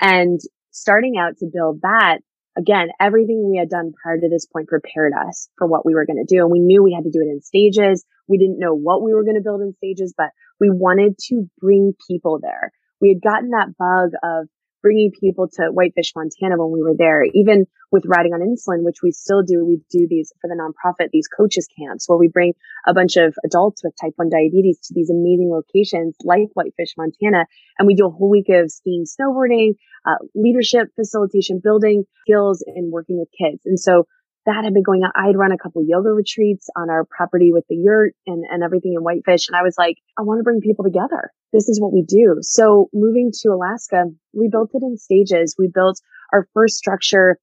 And starting out to build that, again, everything we had done prior to this point prepared us for what we were going to do. And we knew we had to do it in stages. We didn't know what we were going to build in stages, but we wanted to bring people there. We had gotten that bug of bringing people to Whitefish, Montana when we were there, even with riding on insulin, which we still do. We do these for the nonprofit, these coaches camps where we bring a bunch of adults with type 1 diabetes to these amazing locations like Whitefish, Montana. And we do a whole week of skiing, snowboarding, uh, leadership, facilitation, building skills and working with kids. And so that had been going on. I'd run a couple yoga retreats on our property with the yurt and, and everything in Whitefish. And I was like, I want to bring people together. This is what we do. So moving to Alaska, we built it in stages. We built our first structure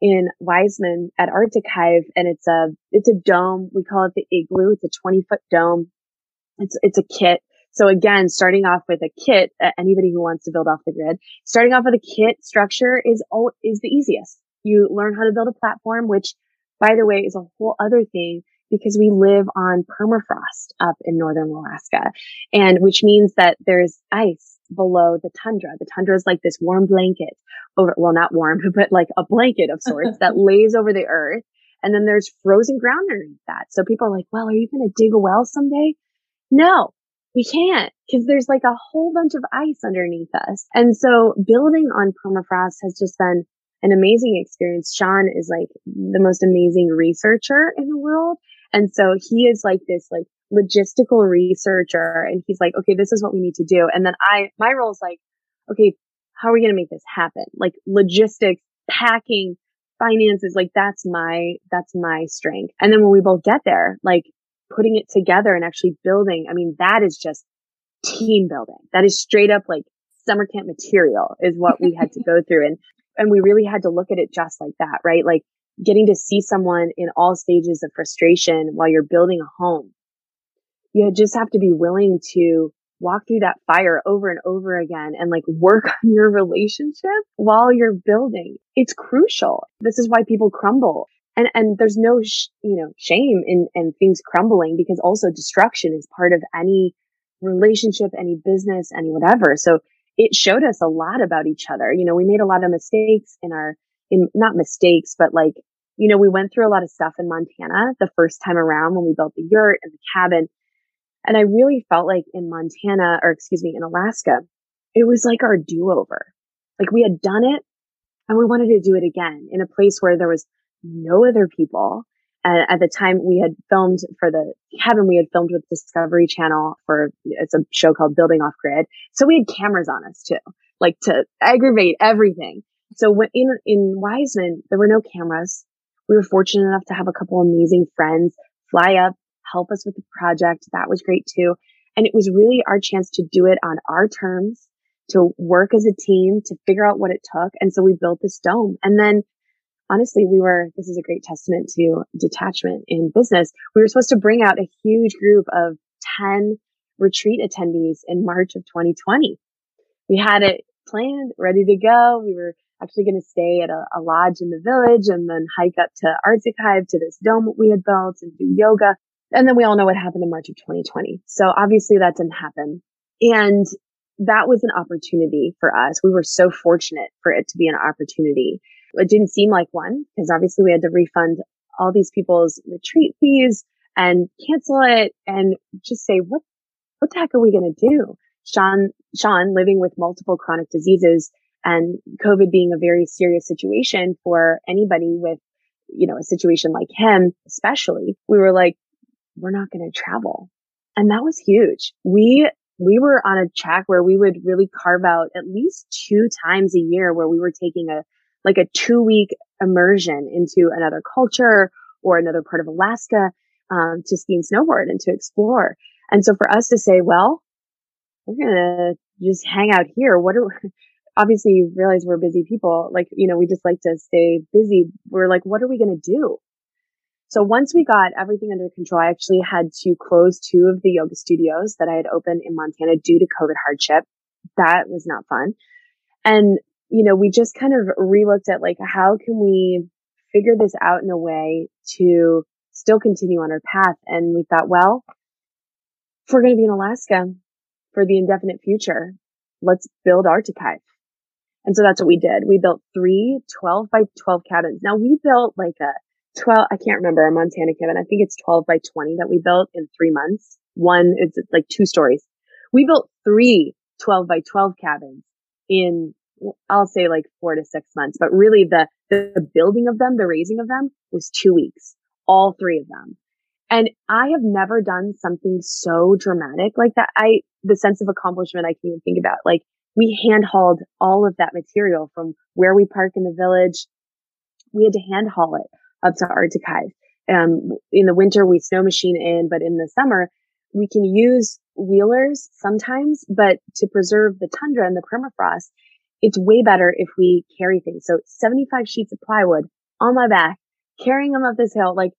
in Wiseman at Arctic Hive and it's a, it's a dome. We call it the igloo. It's a 20 foot dome. It's, it's a kit. So again, starting off with a kit, anybody who wants to build off the grid, starting off with a kit structure is, all, is the easiest. You learn how to build a platform, which by the way, is a whole other thing because we live on permafrost up in northern Alaska and which means that there's ice below the tundra. The tundra is like this warm blanket over, well, not warm, but like a blanket of sorts that lays over the earth. And then there's frozen ground underneath that. So people are like, well, are you going to dig a well someday? No, we can't because there's like a whole bunch of ice underneath us. And so building on permafrost has just been an amazing experience. Sean is like the most amazing researcher in the world. And so he is like this like logistical researcher and he's like, okay, this is what we need to do. And then I, my role is like, okay, how are we going to make this happen? Like logistics, packing, finances, like that's my, that's my strength. And then when we both get there, like putting it together and actually building, I mean, that is just team building. That is straight up like summer camp material is what we had to go through. And and we really had to look at it just like that, right? Like getting to see someone in all stages of frustration while you're building a home. You just have to be willing to walk through that fire over and over again and like work on your relationship while you're building. It's crucial. This is why people crumble. And, and there's no, sh- you know, shame in, in things crumbling because also destruction is part of any relationship, any business, any whatever. So it showed us a lot about each other. You know, we made a lot of mistakes in our, in not mistakes, but like, you know, we went through a lot of stuff in Montana the first time around when we built the yurt and the cabin. And I really felt like in Montana, or excuse me, in Alaska, it was like our do over. Like we had done it and we wanted to do it again in a place where there was no other people. And at the time we had filmed for the cabin, we had filmed with Discovery Channel for, it's a show called Building Off Grid. So we had cameras on us too, like to aggravate everything. So when in, in Wiseman, there were no cameras. We were fortunate enough to have a couple amazing friends fly up, help us with the project. That was great too. And it was really our chance to do it on our terms, to work as a team, to figure out what it took. And so we built this dome. And then honestly, we were, this is a great testament to detachment in business. We were supposed to bring out a huge group of 10 retreat attendees in March of 2020. We had it planned, ready to go. We were actually going to stay at a, a, lodge in the village and then hike up to Arctic Hive to this dome we had built and do yoga. And then we all know what happened in March of 2020. So obviously that didn't happen. And that was an opportunity for us. We were so fortunate for it to be an opportunity. It didn't seem like one because obviously we had to refund all these people's retreat fees and cancel it and just say, what, what the heck are we going to do? Sean, Sean living with multiple chronic diseases and COVID being a very serious situation for anybody with, you know, a situation like him, especially, we were like, we're not going to travel. And that was huge. We, we were on a track where we would really carve out at least two times a year where we were taking a, like a two week immersion into another culture or another part of Alaska, um, to ski and snowboard and to explore. And so for us to say, well, we're going to just hang out here. What are, obviously you realize we're busy people. Like, you know, we just like to stay busy. We're like, what are we going to do? So once we got everything under control, I actually had to close two of the yoga studios that I had opened in Montana due to COVID hardship. That was not fun. And, you know, we just kind of relooked at like, how can we figure this out in a way to still continue on our path? And we thought, well, if we're going to be in Alaska for the indefinite future, let's build Arctichive. And so that's what we did. We built three 12 by 12 cabins. Now we built like a 12, I can't remember a Montana cabin. I think it's 12 by 20 that we built in three months. One, it's like two stories. We built three 12 by 12 cabins in, I'll say like four to six months, but really the, the building of them, the raising of them was two weeks, all three of them. And I have never done something so dramatic like that. I, the sense of accomplishment I can even think about, like we hand hauled all of that material from where we park in the village. We had to hand haul it up to Arctichive. Um, in the winter, we snow machine in, but in the summer, we can use wheelers sometimes, but to preserve the tundra and the permafrost, it's way better if we carry things. So 75 sheets of plywood on my back, carrying them up this hill. Like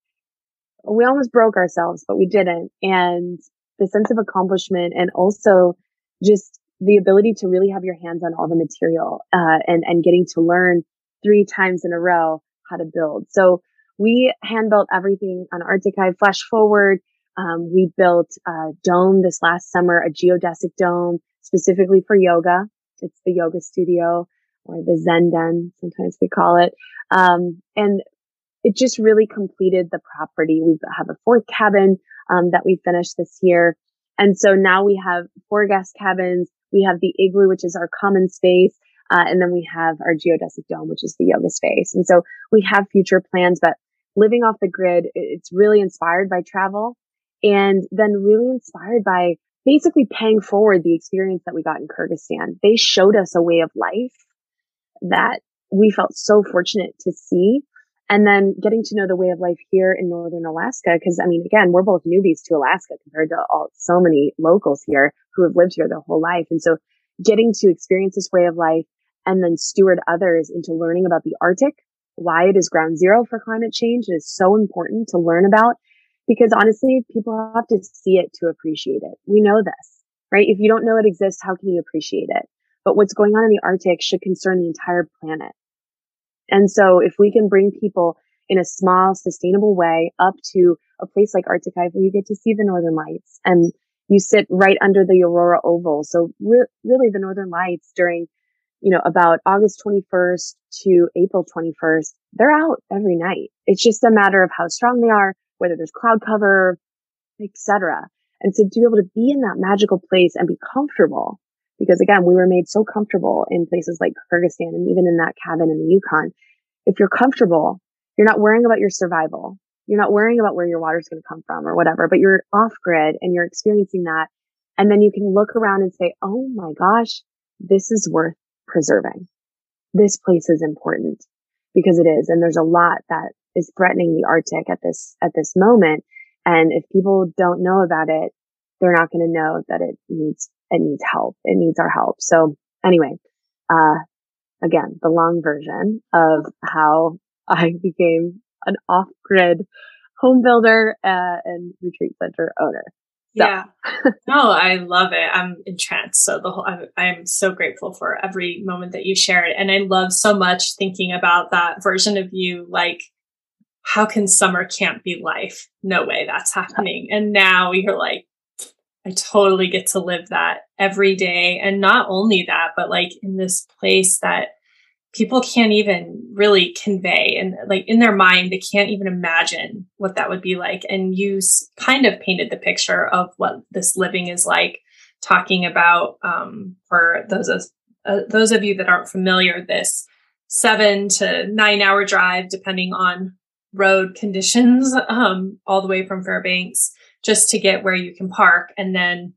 we almost broke ourselves, but we didn't. And the sense of accomplishment and also just the ability to really have your hands on all the material, uh, and, and getting to learn three times in a row how to build. So we hand built everything on Arctichive. Flash forward, um, we built a dome this last summer, a geodesic dome specifically for yoga. It's the yoga studio or the Zen den, sometimes we call it. Um, and it just really completed the property. We have a fourth cabin, um, that we finished this year. And so now we have four guest cabins. We have the igloo, which is our common space. Uh, and then we have our geodesic dome, which is the yoga space. And so we have future plans, but living off the grid, it's really inspired by travel and then really inspired by basically paying forward the experience that we got in Kyrgyzstan. They showed us a way of life that we felt so fortunate to see. And then getting to know the way of life here in Northern Alaska. Cause I mean, again, we're both newbies to Alaska compared to all, so many locals here who have lived here their whole life. And so getting to experience this way of life and then steward others into learning about the Arctic, why it is ground zero for climate change is so important to learn about because honestly, people have to see it to appreciate it. We know this, right? If you don't know it exists, how can you appreciate it? But what's going on in the Arctic should concern the entire planet. And so if we can bring people in a small, sustainable way up to a place like Arctichive where you get to see the northern lights and you sit right under the aurora oval. So re- really the northern lights during you know, about August 21st to April 21st, they're out every night. It's just a matter of how strong they are, whether there's cloud cover, etc. And so to be able to be in that magical place and be comfortable, because again, we were made so comfortable in places like Kyrgyzstan and even in that cabin in the Yukon. If you're comfortable, you're not worrying about your survival. You're not worrying about where your water's going to come from or whatever, but you're off grid and you're experiencing that. And then you can look around and say, Oh my gosh, this is worth preserving. This place is important because it is. And there's a lot that is threatening the Arctic at this, at this moment. And if people don't know about it, they're not going to know that it needs, it needs help. It needs our help. So anyway, uh, again, the long version of how I became an off grid home builder uh, and retreat center owner. So. Yeah. no, I love it. I'm entranced. So the whole, I'm, I'm so grateful for every moment that you shared. And I love so much thinking about that version of you, like how can summer camp be life? No way that's happening. And now you're like, I totally get to live that every day. And not only that, but like in this place that people can't even really convey and like in their mind they can't even imagine what that would be like and you kind of painted the picture of what this living is like talking about um, for those of uh, those of you that aren't familiar this seven to nine hour drive depending on road conditions um, all the way from fairbanks just to get where you can park and then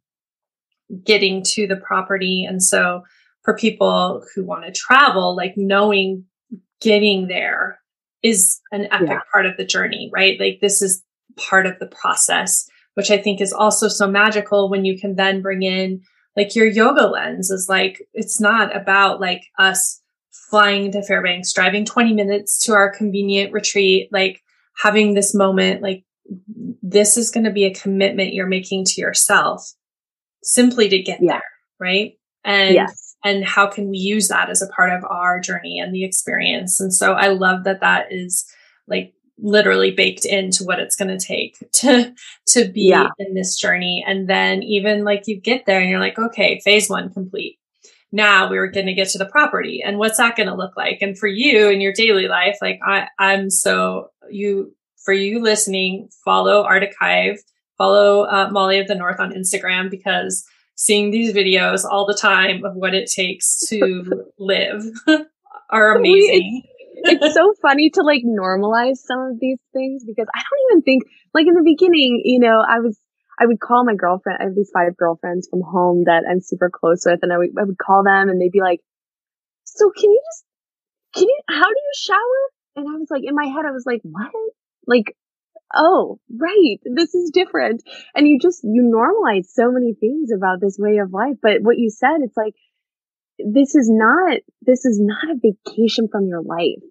getting to the property and so for people who want to travel, like knowing getting there is an epic yeah. part of the journey, right? Like this is part of the process, which I think is also so magical when you can then bring in like your yoga lens is like, it's not about like us flying to Fairbanks, driving 20 minutes to our convenient retreat, like having this moment, like this is going to be a commitment you're making to yourself simply to get yeah. there, right? And yes and how can we use that as a part of our journey and the experience and so i love that that is like literally baked into what it's going to take to to be yeah. in this journey and then even like you get there and you're like okay phase 1 complete now we are going to get to the property and what's that going to look like and for you in your daily life like i i'm so you for you listening follow arctic hive follow uh, molly of the north on instagram because seeing these videos all the time of what it takes to live are amazing. It's, it's so funny to like normalize some of these things because I don't even think like in the beginning, you know, I was I would call my girlfriend. I have these five girlfriends from home that I'm super close with, and I would I would call them, and they'd be like, "So can you just can you how do you shower?" And I was like, in my head, I was like, "What? Like oh, right, this is different. And you just, you normalize so many things about this way of life. But what you said, it's like, this is not, this is not a vacation from your life.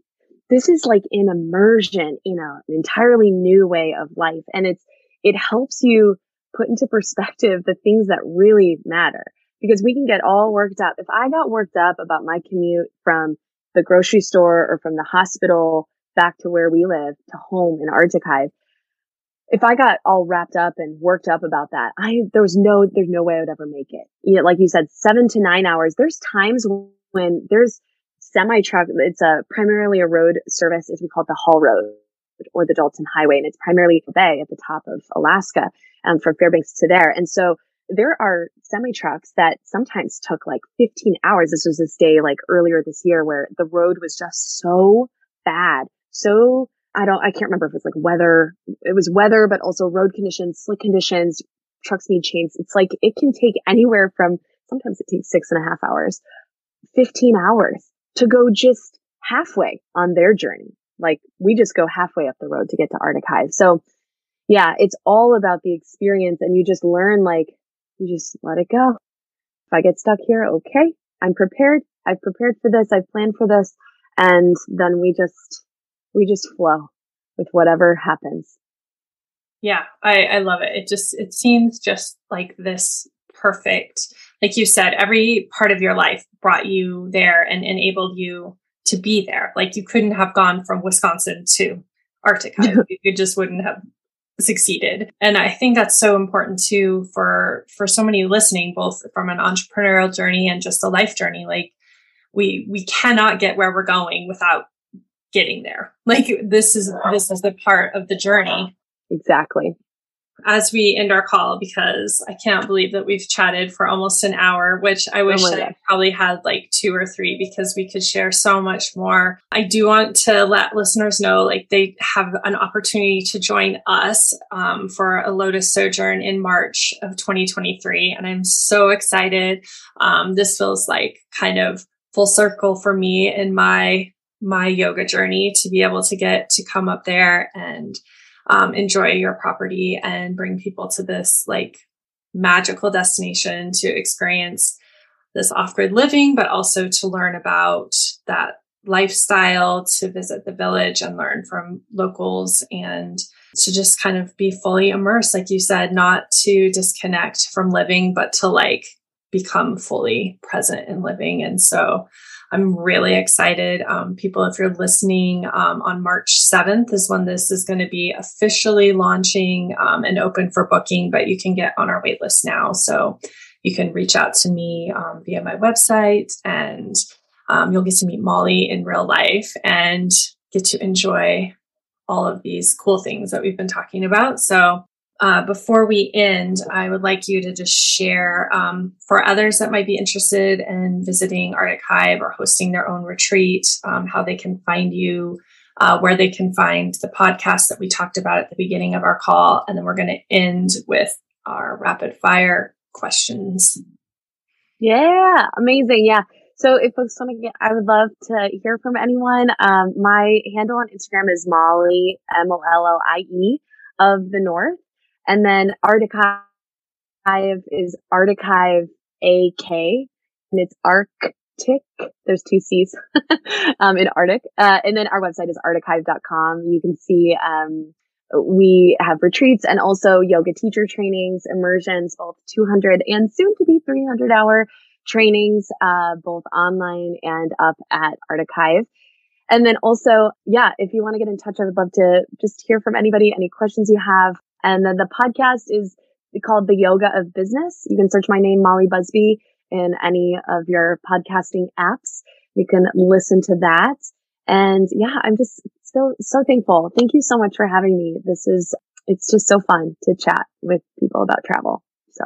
This is like an immersion in a, an entirely new way of life. And it's, it helps you put into perspective the things that really matter because we can get all worked up. If I got worked up about my commute from the grocery store or from the hospital back to where we live to home in Arctic Hive, if I got all wrapped up and worked up about that, I, there was no, there's no way I would ever make it. You know, like you said, seven to nine hours. There's times when there's semi truck. It's a primarily a road service, as we call it the Haul Road or the Dalton Highway. And it's primarily a bay at the top of Alaska, um, from Fairbanks to there. And so there are semi trucks that sometimes took like 15 hours. This was this day like earlier this year where the road was just so bad, so I don't, I can't remember if it's like weather, it was weather, but also road conditions, slick conditions, trucks need chains. It's like it can take anywhere from sometimes it takes six and a half hours, 15 hours to go just halfway on their journey. Like we just go halfway up the road to get to Arctic Hive. So yeah, it's all about the experience and you just learn like you just let it go. If I get stuck here, okay, I'm prepared. I've prepared for this. I've planned for this. And then we just we just flow with whatever happens. Yeah, I, I love it. It just it seems just like this perfect. Like you said, every part of your life brought you there and enabled you to be there. Like you couldn't have gone from Wisconsin to Arctic. you just wouldn't have succeeded. And I think that's so important too for for so many listening, both from an entrepreneurial journey and just a life journey. Like we we cannot get where we're going without getting there. Like this is this is the part of the journey. Exactly. As we end our call, because I can't believe that we've chatted for almost an hour, which I wish oh I probably had like two or three because we could share so much more. I do want to let listeners know like they have an opportunity to join us um, for a Lotus Sojourn in March of 2023. And I'm so excited. Um, this feels like kind of full circle for me in my my yoga journey to be able to get to come up there and um, enjoy your property and bring people to this like magical destination to experience this off grid living, but also to learn about that lifestyle, to visit the village and learn from locals and to just kind of be fully immersed, like you said, not to disconnect from living, but to like become fully present in living. And so I'm really excited. Um, people, if you're listening um, on March 7th, is when this is going to be officially launching um, and open for booking, but you can get on our waitlist now. So you can reach out to me um, via my website and um, you'll get to meet Molly in real life and get to enjoy all of these cool things that we've been talking about. So uh, before we end, I would like you to just share um, for others that might be interested in visiting Arctic Hive or hosting their own retreat, um, how they can find you, uh, where they can find the podcast that we talked about at the beginning of our call. And then we're going to end with our rapid fire questions. Yeah, amazing. Yeah. So if folks want to get, I would love to hear from anyone. Um, my handle on Instagram is Molly, M O L L I E of the North. And then Arctic Hive is Arctic Hive AK and it's Arctic. There's two C's um, in Arctic. Uh, and then our website is arctichive.com. You can see um, we have retreats and also yoga teacher trainings, immersions, both 200 and soon to be 300 hour trainings, uh, both online and up at Arctic Hive. And then also, yeah, if you want to get in touch, I would love to just hear from anybody, any questions you have. And then the podcast is called The Yoga of Business. You can search my name, Molly Busby, in any of your podcasting apps. You can listen to that. And yeah, I'm just so, so thankful. Thank you so much for having me. This is, it's just so fun to chat with people about travel. So.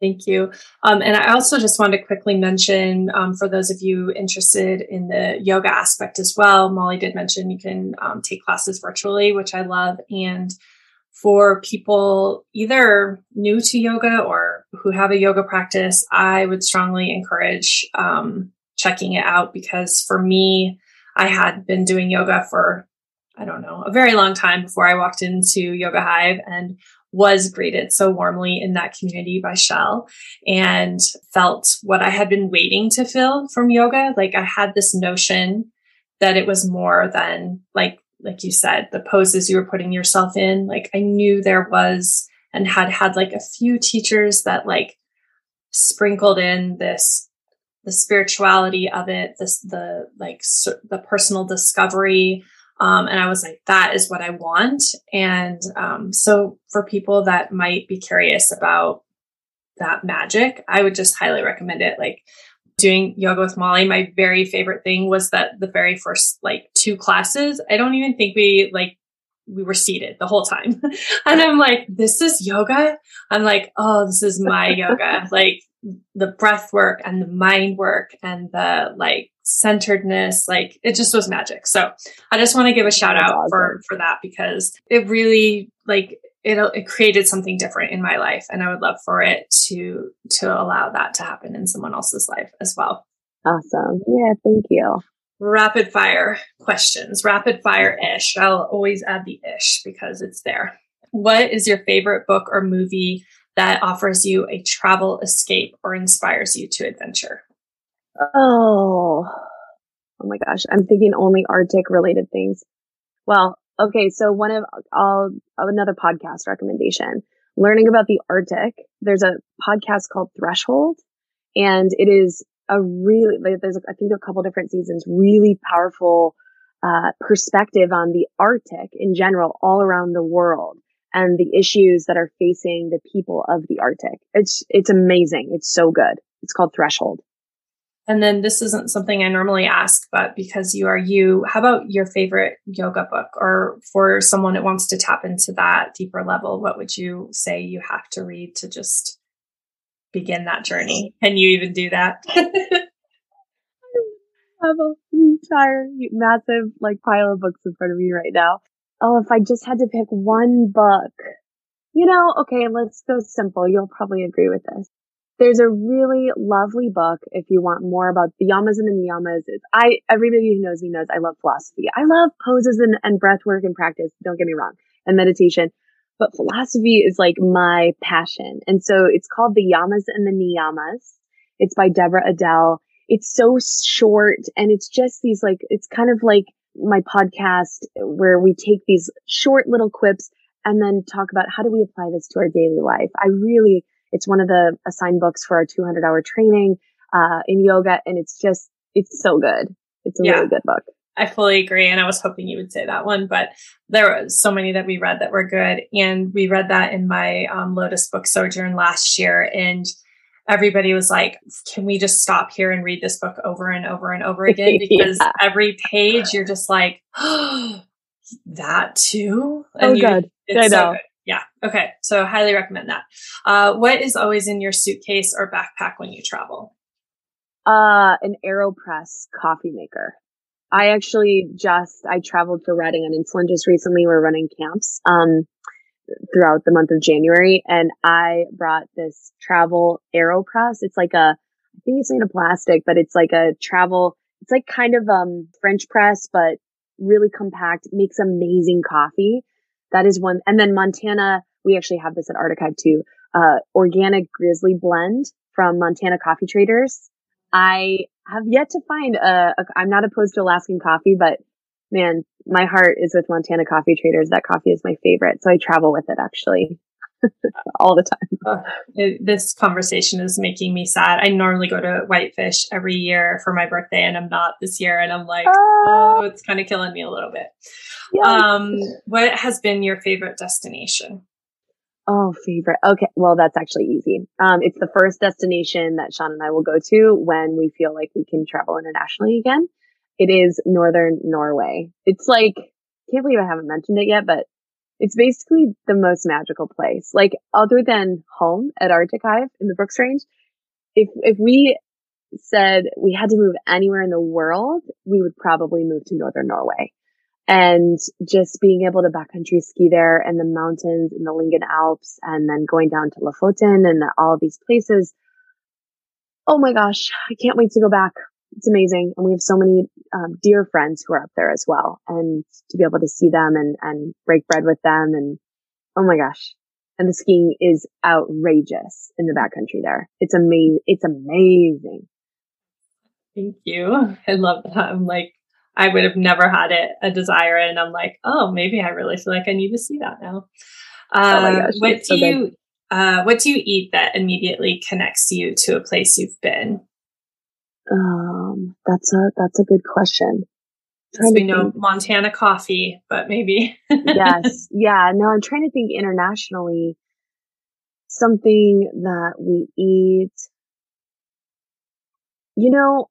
Thank you. Um, and I also just wanted to quickly mention um, for those of you interested in the yoga aspect as well, Molly did mention you can um, take classes virtually, which I love. And for people either new to yoga or who have a yoga practice, I would strongly encourage um, checking it out because for me, I had been doing yoga for, I don't know, a very long time before I walked into Yoga Hive and was greeted so warmly in that community by Shell and felt what I had been waiting to feel from yoga. Like I had this notion that it was more than like like you said, the poses you were putting yourself in. Like I knew there was and had had like a few teachers that like sprinkled in this the spirituality of it, this the like the personal discovery. Um, and I was like, that is what I want. And um, so for people that might be curious about that magic, I would just highly recommend it. Like doing yoga with Molly, my very favorite thing was that the very first like two classes, I don't even think we like we were seated the whole time. and I'm like, this is yoga. I'm like, oh, this is my yoga. Like the breath work and the mind work and the like centeredness, like it just was magic. So I just want to give a shout out awesome. for for that because it really like it, it created something different in my life and i would love for it to to allow that to happen in someone else's life as well. Awesome. Yeah thank you. Rapid fire questions rapid fire ish. I'll always add the ish because it's there. What is your favorite book or movie that offers you a travel escape or inspires you to adventure? Oh oh my gosh. I'm thinking only arctic related things. Well Okay, so one of all another podcast recommendation, learning about the Arctic. There's a podcast called Threshold, and it is a really there's I think a couple different seasons, really powerful uh, perspective on the Arctic in general, all around the world, and the issues that are facing the people of the Arctic. It's it's amazing. It's so good. It's called Threshold. And then this isn't something I normally ask, but because you are you, how about your favorite yoga book? Or for someone that wants to tap into that deeper level, what would you say you have to read to just begin that journey? Can you even do that? I have an entire massive like pile of books in front of me right now. Oh, if I just had to pick one book, you know, okay, let's go simple. You'll probably agree with this. There's a really lovely book if you want more about the yamas and the niyamas. It's, I, everybody who knows me knows I love philosophy. I love poses and, and breath work and practice. Don't get me wrong. And meditation. But philosophy is like my passion. And so it's called The Yamas and the Niyamas. It's by Deborah Adele. It's so short and it's just these like, it's kind of like my podcast where we take these short little quips and then talk about how do we apply this to our daily life. I really, it's one of the assigned books for our 200 hour training uh, in yoga. And it's just, it's so good. It's a yeah. really good book. I fully agree. And I was hoping you would say that one, but there were so many that we read that were good. And we read that in my um, Lotus book sojourn last year. And everybody was like, can we just stop here and read this book over and over and over again? Because yeah. every page you're just like, oh, that too. And oh, you, good. I know. So good. Yeah. Okay. So highly recommend that. Uh, what is always in your suitcase or backpack when you travel? Uh, an AeroPress coffee maker. I actually just, I traveled for Riding on Insulin just recently. We're running camps, um, throughout the month of January and I brought this travel AeroPress. It's like a, I think it's made of plastic, but it's like a travel, it's like kind of, um, French press, but really compact, makes amazing coffee. That is one. And then Montana, we actually have this at Arctic too, uh, organic grizzly blend from Montana coffee traders. I have yet to find a, a I'm not opposed to Alaskan coffee, but man, my heart is with Montana coffee traders. That coffee is my favorite. So I travel with it actually. all the time. Uh, it, this conversation is making me sad. I normally go to Whitefish every year for my birthday, and I'm not this year. And I'm like, uh, oh, it's kind of killing me a little bit. Yes. Um, what has been your favorite destination? Oh, favorite. Okay. Well, that's actually easy. Um, it's the first destination that Sean and I will go to when we feel like we can travel internationally again. It is Northern Norway. It's like, can't believe I haven't mentioned it yet, but it's basically the most magical place. Like other than home at Arctic Hive in the Brooks Range, if, if we said we had to move anywhere in the world, we would probably move to Northern Norway and just being able to backcountry ski there and the mountains in the Lyngen Alps and then going down to Lofoten and all these places. Oh my gosh, I can't wait to go back. It's amazing. And we have so many um, dear friends who are up there as well. And to be able to see them and, and break bread with them and oh my gosh. And the skiing is outrageous in the backcountry there. It's amazing. It's amazing. Thank you. I love that. I'm like, I would have never had it a desire, and I'm like, oh, maybe I really feel like I need to see that now. Uh, oh my um, gosh, what do so you uh, what do you eat that immediately connects you to a place you've been? Um, that's a that's a good question. we know think. Montana coffee, but maybe yes, yeah. No, I'm trying to think internationally. Something that we eat. You know,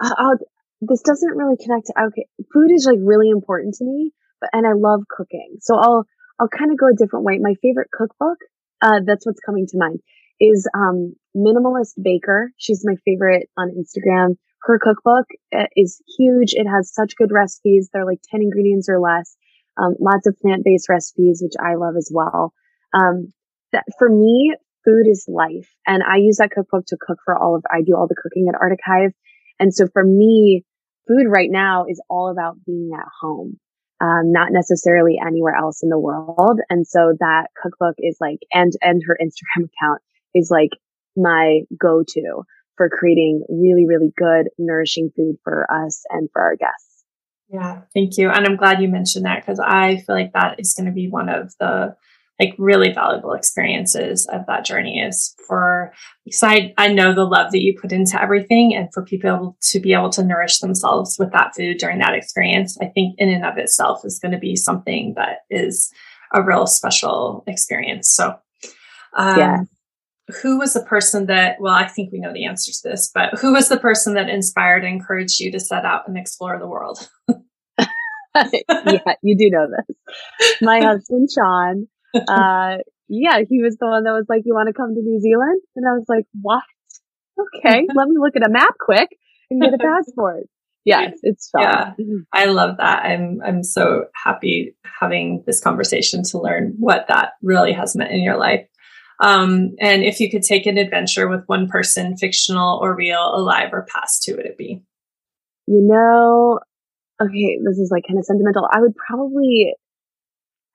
I'll, this doesn't really connect to, okay, food is like really important to me, but, and I love cooking. So I'll, I'll kind of go a different way. My favorite cookbook, uh, that's what's coming to mind is, um, Minimalist Baker. She's my favorite on Instagram. Her cookbook uh, is huge. It has such good recipes. They're like 10 ingredients or less. Um, lots of plant-based recipes, which I love as well. Um, that for me, food is life. And I use that cookbook to cook for all of, I do all the cooking at Arctic Hive. And so for me, food right now is all about being at home. Um, not necessarily anywhere else in the world. And so that cookbook is like, and, and her Instagram account is like my go-to for creating really, really good, nourishing food for us and for our guests. Yeah, thank you. And I'm glad you mentioned that because I feel like that is going to be one of the like really valuable experiences of that journey is for because I, I know the love that you put into everything and for people to be able to nourish themselves with that food during that experience i think in and of itself is going to be something that is a real special experience so um, yeah who was the person that well i think we know the answer to this but who was the person that inspired and encouraged you to set out and explore the world yeah you do know this my husband sean uh, yeah, he was the one that was like, you want to come to New Zealand? And I was like, what? Okay, let me look at a map quick and get a passport. Yes, it's fun. Yeah, I love that. I'm I'm so happy having this conversation to learn what that really has meant in your life. Um, and if you could take an adventure with one person, fictional or real, alive or past, who would it be? You know, okay, this is like kind of sentimental. I would probably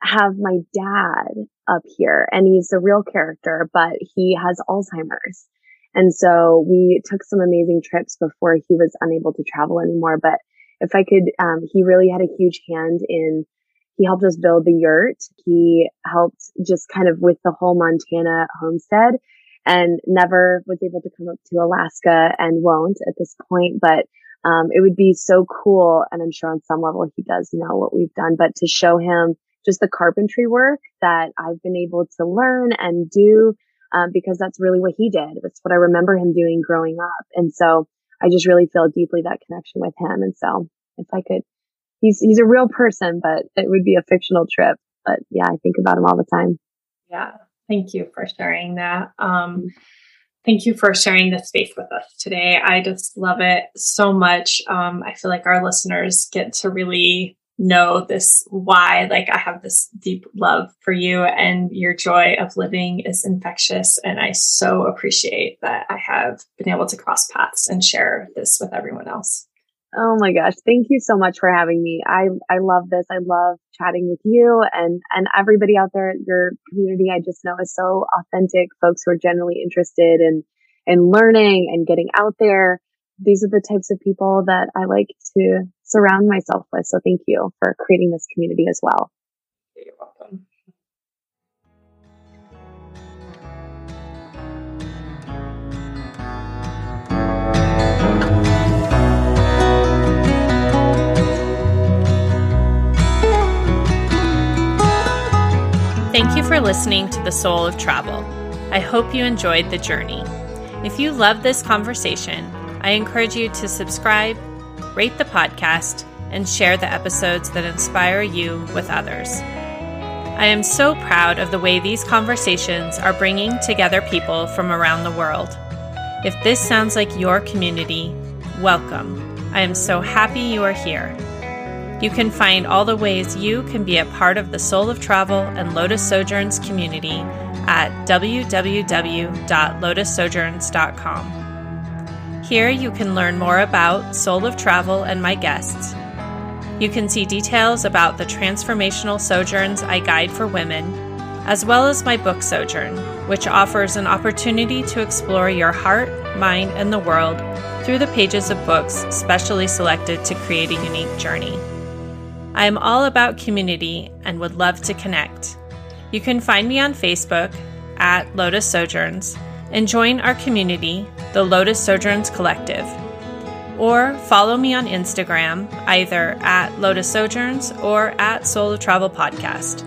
have my dad up here and he's a real character, but he has Alzheimer's. And so we took some amazing trips before he was unable to travel anymore. But if I could, um, he really had a huge hand in, he helped us build the yurt. He helped just kind of with the whole Montana homestead. and never was able to come up to Alaska and won't at this point. But um, it would be so cool. And I'm sure on some level he does know what we've done, but to show him just the carpentry work that I've been able to learn and do, um, because that's really what he did. It's what I remember him doing growing up. And so I just really feel deeply that connection with him. And so if I could, he's, he's a real person, but it would be a fictional trip. But yeah, I think about him all the time. Yeah. Thank you for sharing that. Um. Thank you for sharing this space with us today. I just love it so much. Um, I feel like our listeners get to really know this why like i have this deep love for you and your joy of living is infectious and i so appreciate that i have been able to cross paths and share this with everyone else oh my gosh thank you so much for having me i i love this i love chatting with you and and everybody out there your community i just know is so authentic folks who are generally interested in in learning and getting out there these are the types of people that I like to surround myself with. So thank you for creating this community as well. You're welcome. Thank you for listening to The Soul of Travel. I hope you enjoyed the journey. If you love this conversation, I encourage you to subscribe, rate the podcast, and share the episodes that inspire you with others. I am so proud of the way these conversations are bringing together people from around the world. If this sounds like your community, welcome. I am so happy you are here. You can find all the ways you can be a part of the Soul of Travel and Lotus Sojourns community at www.lotussojourns.com. Here you can learn more about Soul of Travel and my guests. You can see details about the transformational sojourns I guide for women, as well as my book Sojourn, which offers an opportunity to explore your heart, mind, and the world through the pages of books specially selected to create a unique journey. I am all about community and would love to connect. You can find me on Facebook at Lotus Sojourns and join our community, the Lotus Sojourns Collective. Or follow me on Instagram, either at Lotus Sojourns or at Soul of Travel Podcast.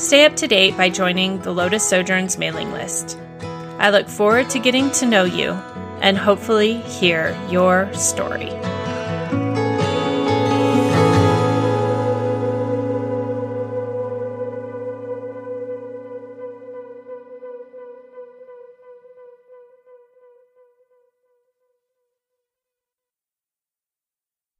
Stay up to date by joining the Lotus Sojourns mailing list. I look forward to getting to know you and hopefully hear your story.